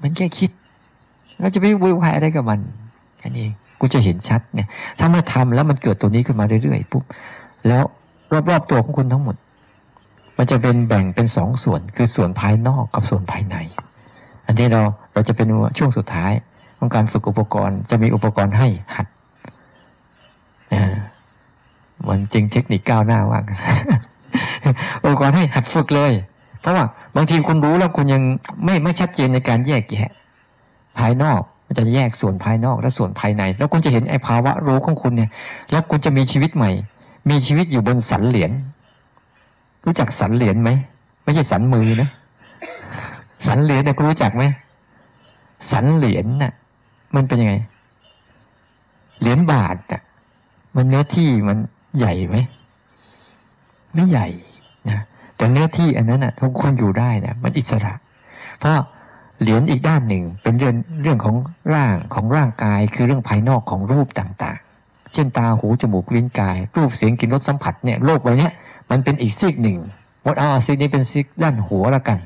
มันแค่คิดแล้วจะไปวุ่นวายอะไรกับมันแค่นี้คุณจะเห็นชัดเนี่ย ถ้ามื่อทำแล้วมันเกิดตัวนี้ขึ้นมาเรื่อยๆปุ๊บแล้วรอบๆตัวของคุณทั้งหมด มันจะเป็นแบ่งเป็นสองส่วน คือส่วนภายนอกกับส่วนภายใน อันนี้เราเราจะเป็นช่วงสุดท้ายของการฝึกอุปกรณ์ จะมีอุปกรณ์ให้หัด มันจริงเทคนิคก้าวหน้ามากอุปกรณ์ให้หัดฝึกเลย เพราะว่าบางทีคุณรู้แล้วคุณยังไม่ไม่ชัดเจนในการแยกแยะ ภายนอกมันจะแยกส่วนภายนอกและส่วนภายใน แล้วคุณจะเห็นไอ้ภาวะรู้ของคุณเนี่ย แล้วคุณจะมีชีวิตใหม่ มีชีวิตอยู่บนสันเหรียญรู้จักสันเหรียญไหมไม่ใช่สันมือนะสันเหรียญเนี่ยคุณรู้จักไหมสันเหรียญน่ะ มันเป็นยังไง เหรียญบาทอะ มันเนื้อที่มันใหญ่ไหมไม่ใหญ่นะแต่เนื้อที่อันนั้นอะทุกคนอยู่ได้เนี่ยมันอิสระ เพราะเหรียญอีกด้านหนึ่งเป็นเรื่องเรื่องของร่างของร่างกายคือเรื่องภายนอกของรูปต่างๆ เช่นตาหูจมูกลิ้นกาย รูปเสียงกลิ่นรสสัมผัสเนี่ยโลกใบนี้มันเป็นอีกซีกหนึ่งวัดเอาซีกนี้เป็นซีกด้านหัวละกัน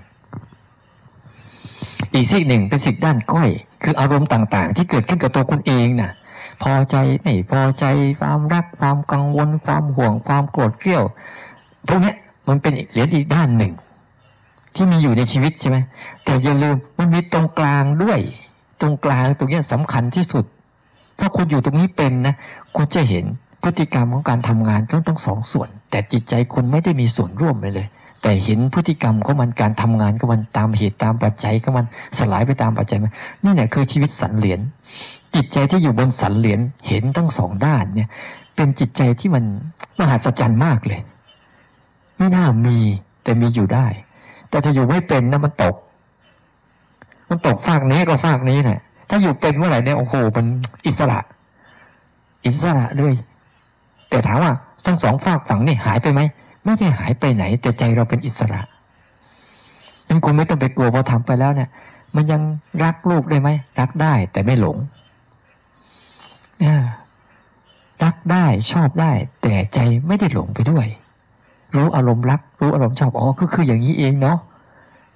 อีกซีกหนึ่งเป็นซีกด้านก้อย คืออารมณ์ต่างๆ ที่เกิดขึ้นกับตัวคุณเองนะ่ะ พอใจไม่พอใจความรักความกังวล ความห่วงความโกรธเกรี้ยวพวกนี้มันเป็นเหรียญอีกด้านหนึ่ง ที่มีอยู่ในชีวิตใช่ไหมแต่อย่าลืมมันมีตรงกลางด้วย ตรงกลางตรงนี้สำคัญที่สุด ถ้าคุณอยู่ตรงนี้เป็นนะคุณจะเห็นพฤติกรรมของการทำงานต้องต้องสองส่วน แต่จิตใจคุณไม่ได้มีส่วนร่วมเลยเลยแต่เห็นพฤติกรรมของมันการทำงานของมันตามเหตุตามปัจจัยของมันสลายไปตามปัจจัยมันนี่แหละคือชีวิตสันเหรียญ จิตใจที่อยู่บนสันเหรียญเห็นทั้งสองด้านเนี่ย เป็นจิตใจที่มันมหัศจรรย์มากเลย ไม่น่ามีแต่มีอยู่ได้ แต่จะอยู่ไม่เป็นนะมันตก มันตกฝากนี้ก็ฝากนี้แหละถ้าอยู่เป็นเมื่อไหร่เนี่ยโอ้โหมันอิสระ อิสระด้วยแต่ถามว่าทั้งสองฝากฝั่งนี่หายไปไหมไม่ได้หายไปไหน แต่ใจเราเป็นอิสระนั้นคุณไม่ต้องไปกลัวพอทำไปแล้วเนี่ย มันยังรักลูกได้ไหมรักได้แต่ไม่หลง รักได้ชอบได้ แต่ใจไม่ได้หลงไปด้วย รู้อารมณ์รัก รู้อารมณ์ชอบอ๋อก็คืออย่างนี้เองเนาะ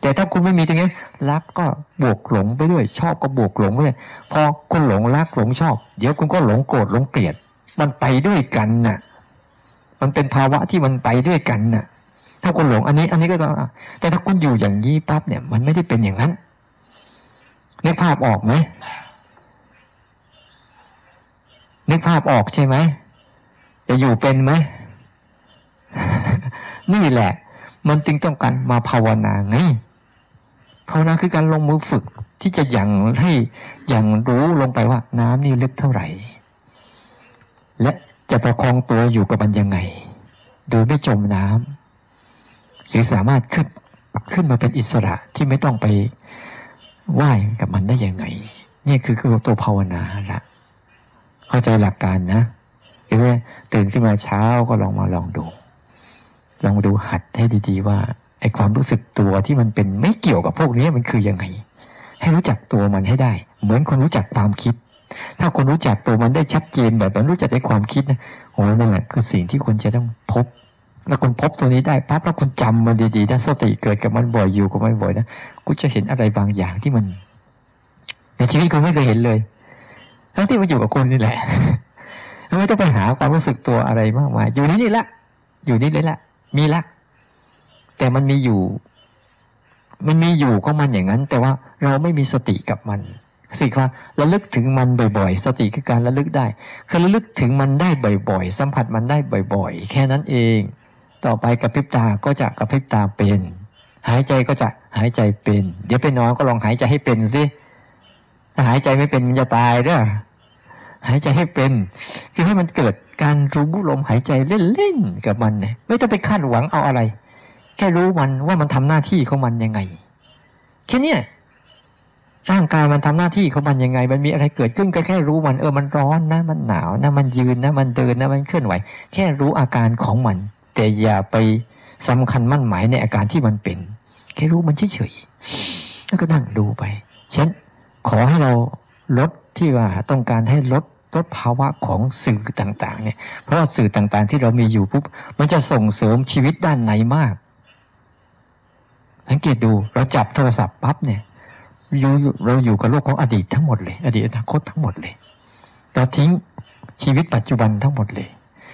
แต่ถ้าคุณไม่มีตรงนี้รักก็บวกหลงไปด้วย ชอบก็บวกหลงไปด้วยพอคุณหลงรักหลงชอบ เดี๋ยวคุณก็หลงโกรธหลงเกลียด มันไปด้วยกันน่ะ มันเป็นภาวะที่มันไปด้วยกันน่ะ ถ้าคุณหลงอันนี้ อันนี้ก็ต้องแต่ถ้าคุณอยู่อย่างนี้ปั๊บเนี่ย มันไม่ได้เป็นอย่างนั้นนึกภาพออกไหม นึกภาพออกใช่ไหมจะอยู่เป็นไหม นี่แหละ มันจึงต้องการมาภาวนาไงภาวนาคือการลงมือฝึกที่จะยังให้ยังรู้ลงไปว่า น้ำนี่ลึกเท่าไหร่ และจะประคองตัวอยู่กับมันยังไง โดยไม่จมน้ำหรือสามารถขึ้นขึ้นมาเป็นอิสระที่ไม่ต้องไปไหว้กับมันได้ยังไง นี่คือคือตัวภาวนาละ เข้าใจหลักการนะเห็นไหมตื่นขึ้นมาเช้าก็ลองมาลองดู ลองดูหัดให้ดี ๆ ว่าไอ้ความรู้สึกตัวที่มันเป็นไม่เกี่ยวกับพวกนี้มันคือยังไง ให้รู้จักตัวมันให้ได้ เหมือนคนรู้จักความคิด ถ้าคนรู้จักตัวมันได้ชัดเจนแบบนั้นรู้จักในความคิดนะโอ้นั่นแหละคือสิ่งที่คนจะต้องพบแล้วคนพบตัวนี้ได้ปั๊บแล้วคนจำมันดีๆนะสติเกิดกับมันบ่อยอยู่กับมันบ่อยนะกูจะเห็นอะไรบางอย่างที่มัน ในชีวิตคุณไม่เคยเห็นเลย ทั้งที่มาอยู่กับคุณนี่แหละไม่ต้องไปหาความรู้สึกตัวอะไรมากมาย อยู่นี่นี่ละ อยู่นี่เลยละ มีละ แต่มันมีอยู่ มันมีอยู่ของมันอย่างนั้น แต่ว่าเราไม่มีสติกับมันสิว่าระลึกถึงมันบ่อยๆ สติคือการระลึกได้ คือระลึกถึงมันได้บ่อยๆ สัมผัสมันได้บ่อยๆ แค่นั้นเอง ต่อไปกับพริบตาก็จะกับพริบตาเป็น หายใจก็จะหายใจเป็น เดี๋ยวไปนอนก็ลองหายใจให้เป็นสิ หายใจไม่เป็นมันจะตายเด้อหายใจให้เป็น คือให้มันเกิดการรู้ลมหายใจเล่นๆกับมันเนี่ยไม่ต้องไปคาดหวังเอาอะไร แค่รู้มันว่ามันทำหน้าที่ของมันยังไงแค่นี้ร่างกายมันทำหน้าที่ของมันยังไง มันมีอะไรเกิดขึ้นก็แค่รู้มันเออมันร้อนนะ มันหนาวนะมันยืนนะมันเดินนะมันเคลื่อนไหว แค่รู้อาการของมัน แต่อย่าไปสำคัญมั่นหมายในอาการที่มันเป็น แค่รู้มันเฉยๆแล้วก็นั่งดูไปฉัน ขอให้เราลดที่ว่าต้องการให้ลดลดภาวะของสื่อต่าง ๆ เนี่ย เพราะว่าสื่อต่างๆ ที่เรามีอยู่ปุ๊บมันจะส่งเสริมชีวิตด้านไหนมากสังเกตดูเราจับโทรศัพท์ปั๊บเนี่ยอยู่เราอยู่กับโลกของอดีตทั้งหมดเลย อดีตอนาคตทั้งหมดเลย เราทิ้งชีวิตปัจจุบันทั้งหมดเลย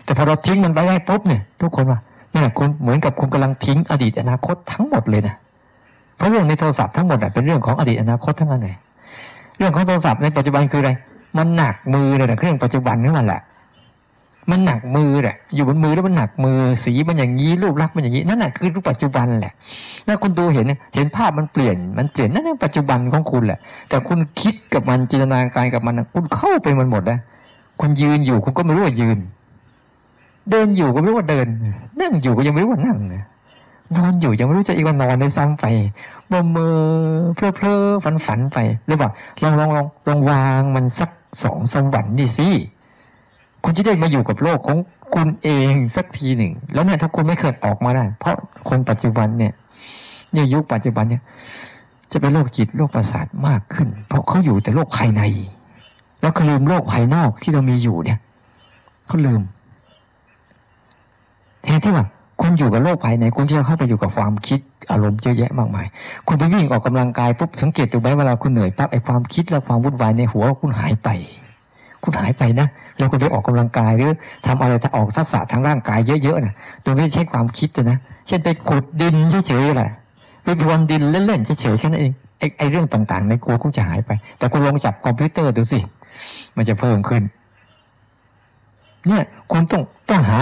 แต่พอเราทิ้งมันไปได้ปุ๊บเนี่ย ทุกคนว่าเนี่ยคุณเหมือนกับคุณกำลังทิ้งอดีตอนาคตทั้งหมดเลยนะเพราะเรื่องในโทรศัพท์ทั้งหมดเป็นเรื่องของอดีตอนาคตทั้งนั้นเลย เรื่องของโทรศัพท์ในปัจจุบันคืออะไร มันหนักมือเลยนะเครื่องปัจจุบันนี่มันแหละ มันหนักมือแหละอยู่บนมือแล้วมันหนักมือ สีมันอย่างนี้รูปลักษณ์มันอย่างนี้นั่นแหละคือรูปปัจจุบันแหละถ้าคุณดูเห็นเห็นภาพมันเปลี่ยน มันเปลี่ยนนั่นคือปัจจุบันของคุณแหละ แต่คุณคิดกับมันจินตนาการกับมันคุณเข้าไปมันหมดนะคุณยืนอยู่คุณก็ไม่รู้ว่ายืน เดินอยู่ก็ไม่รู้ว่าเดิน นั่งอยู่ก็ยังไม่รู้ว่านั่งน นอนอยู่ยังไม่รู้จะอีกว่านอนได้ซ้ำไปบ่มือเพลอเพลอฝันฝันไปหรือว่าลองลองลองลองวางมันสักสองสวรรค์นี่สิคุณจะได้มาอยู่กับโลกของคุณเองสักทีหนึ่ง แล้วเนี่ยถ้าคุณไม่เคยออกมาได้ เพราะคนปัจจุบันเนี่ยในยุคปัจจุบันเนี่ย จะเป็นโรคจิตโรคประสาทมากขึ้น เพราะเขาอยู่แต่โลกภายใน แล้วก็ลืมโลกภายนอกที่เรามีอยู่เนี่ยเขาลืมแทนที่ว่า คุณอยู่กับโลกภายในคุณจะเข้าไปอยู่กับความคิดอารมณ์เยอะแยะมากมาย คุณไปวิ่งออกกำลังกายปุ๊บสังเกตดูไหมเวลาคุณเหนื่อยปั๊บไอ้ความคิดและความวุ่นวายในหัวคุณหายไป คุณหายไปนะ แล้วคุณไปออกกำลังกายหรือทำอะไรถ้าออกทักษะทางร่างกายเยอะๆนะโดยไม่ใช้ความคิดนะ เช่นไปขุดดินเฉยๆแหละไปพรวนดินเล่นๆเฉยๆแค่นั้นเองไอ้ไอเรื่องต่างๆ ในกลัวคงจะหายไป แต่คุณลองจับคอมพิวเตอร์ดูสิมันจะเพิ่มขึ้น เนี่ยคุณต้องต้องหา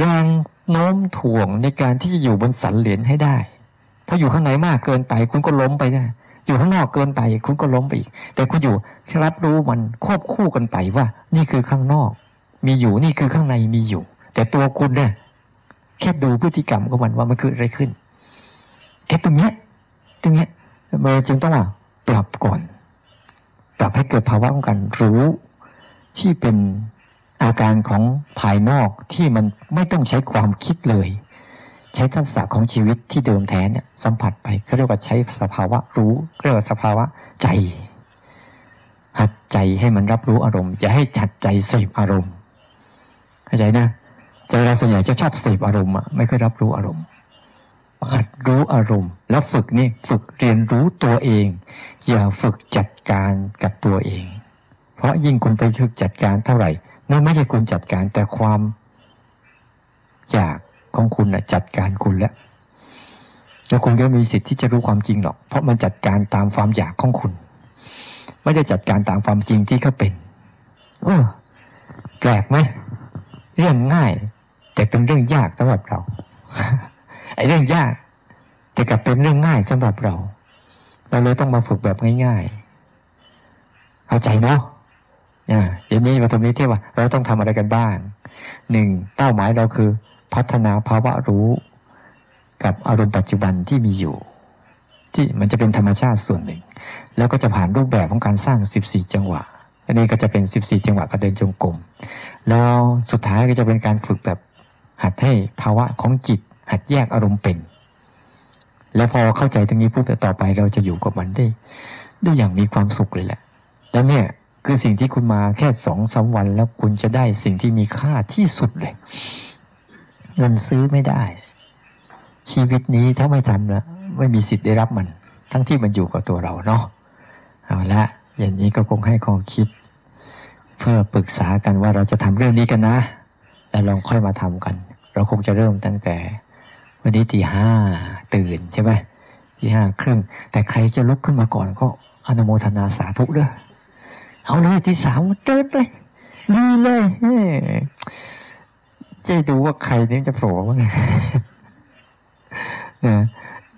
แรงโน้มถ่วงในการที่จะอยู่บนสันเหรียญให้ได้ ถ้าอยู่ข้างในมากเกินไป คุณก็ล้มไปได้อยู่ข้างนอกเกินไป คุณก็ล้มไปอีก แต่คุณอยู่รับรู้มันควบคู่กันไปว่า นี่คือข้างนอก มีอยู่นี่คือข้างในมีอยู่ แต่ตัวคุณเนี่ยแค่ดูพฤติกรรมของมันว่ามันเกิดอะไรขึ้นแค่ตรงเนี้ยตรงเนี้ยมันจึงต้องปรับก่อน ปรับให้เกิดภาวะของการรู้ที่เป็น อาการของภายนอกที่มันไม่ต้องใช้ความคิดเลย ใช้ทักษะของชีวิตที่เดิมแท้เนี่ยสัมผัสไปเขาเรียกว่าใช้สภาวะรู้เรียกว่าสภาวะใจ หัดใจให้มันรับรู้อารมณ์อย่าให้จัดใจเสพอารมณ์เข้าใจนะใจเราส่วนใหญ่จะชอบเสพอารมณ์อะไม่ค่อยรับรู้อารมณ์หัดรู้อารมณ์ แล้วฝึกนี่ฝึกเรียนรู้ตัวเอง อย่าฝึกจัดการกับตัวเอง เพราะยิ่งคุณไปฝึกจัดการเท่าไหร่ นั่นไม่ใช่คุณจัดการแต่ความอยากของคุณนะจัดการคุณแล้วแล้วคุณก็มีสิทธิ์ที่จะรู้ความจริงหรอก เพราะมันจัดการตามความอยากของคุณไม่ได้จัดการตามความจริงที่เขาเป็นโอ้แปลกไหมเรื่องง่าย แต่เป็นเรื่องยากสำหรับเราไอ้เรื่องยาก แต่กลับเป็นเรื่องง่ายสำหรับเรา เราเลยต้องมาฝึกแบบง่ายๆเข้าใจเนาะ เนี่ยเดี๋ยวนี้มาตรงนี้ที่ว่า เราต้องทำอะไรกันบ้างหนึ่งเป้าหมายเราคือ พัฒนาภาวะรู้ กับอารมณ์ปัจจุบันที่มีอยู่ ที่มันจะเป็นธรรมชาติส่วนหนึ่ง แล้วก็จะผ่านรูปแบบของการสร้างสิบสี่จังหวะ อันนี้ก็จะเป็นสิบสี่จังหวะการเดินจงกรมแล้วสุดท้ายก็จะเป็นการฝึกแบบหัดให้ภาวะของจิต หัดแยกอารมณ์เป็น แล้วพอเข้าใจตรงนี้ปุ๊บต่อไปเราจะอยู่กับมันได้ได้อย่างมีความสุขเลยแหละ แล้วเนี่ย คือสิ่งที่คุณมาแค่สองสาวันแล้วคุณจะได้สิ่งที่มีค่าที่สุดเลย เงินซื้อไม่ได้ ชีวิตนี้ถ้าไม่ทำแล้วไม่มีสิทธิ์ได้รับมัน ทั้งที่มันอยู่กับตัวเราเนาะเอาละอย่างนี้ก็คงให้ข้อคิด เพื่อปรึกษากันว่าเราจะทำเรื่องนี้กันนะ แล้วลองค่อยมาทำกัน เราคงจะเริ่มตั้งแต่วันนี้ตีห้าตื่นใช่ไหมตีห้าครึ่ง แต่ใครจะลุกขึ้นมาก่อนก็อนุโมทนาสาธุเด้วย เอาเลยที่สามเดินเลยดีเลยจะดูว่าใครนี่จะโผล่บ้างนะ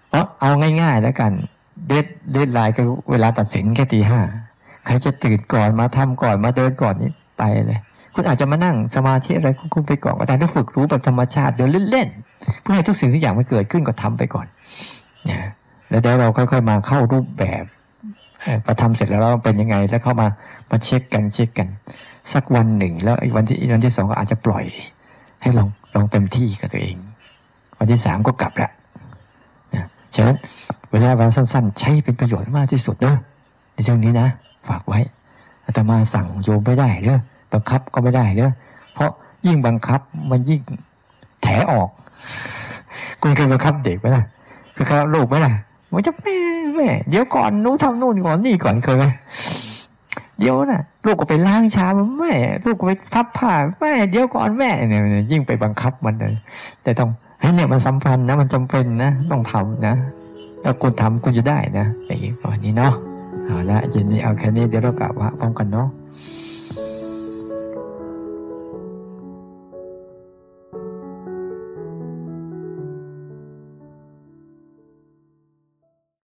เพราะเอาง่ายๆแล้วกัน เดดเดดไลน์ก็เวลาตัดสินแค่ตีห้าใครจะตื่นก่อนมาทำก่อนมาเดินก่อนนี่ไปเลย คุณอาจจะมานั่งสมาธิอะไรคุณไปก่อนก็ได้ถ้าฝึกรู้แบบธรรมชาติเดี๋ยวเล่นๆเพื่อให้ทุกสิ่งทุกอย่างมันเกิดขึ้นก็ทำไปก่อนนะแล้วเดี๋ยวเราค่อยๆมาเข้ารูปแบบ พอทำเสร็จแล้วเราเป็นยังไง แล้วเข้ามามาเช็คกันเช็คกัน สักวันหนึ่ง แล้วอีกวันที่อีกวันที่สองก็อาจจะปล่อย ให้ลองลองเต็มที่กับตัวเอง วันที่สามก็กลับละนะฉะนั้นเวลาเวลาสั้น ๆ ใช้เป็นประโยชน์มากที่สุดเนอะในช่วงนี้นะ ฝากไว้อาตมาสั่งโยมไม่ได้เนอะบังคับก็ไม่ได้เนอะเพราะยิ่งบังคับมันยิ่งแถออก คุณเคยบังคับเด็กไหมล่ะเคยบังคับลูกไหมล่ะมันจะแม่ แม่เดี๋ยวก่อนนู้ทำนู่นก่อนนี่ก่อนเคยไหมเดี๋ยวนะ่ะ ลูกก็ไปล้างชามแม่ลูกก็ไปพับผ้าแม่เดี๋ยวก่อนแม่เนี่ยยิ่งไปบังคับมันเลยแต่ต้องเฮ้ยเนี่ยมันสัมพันธ์นะมันจำเป็นนะต้องทำนะถ้าคุณทำคุณจะได้นะอย่างนี้ประมาณนี้เนาะเอาละเย็นนี้เอาแค่นี้เดี๋ยวเรากลับว่าพร้อมกันเนาะ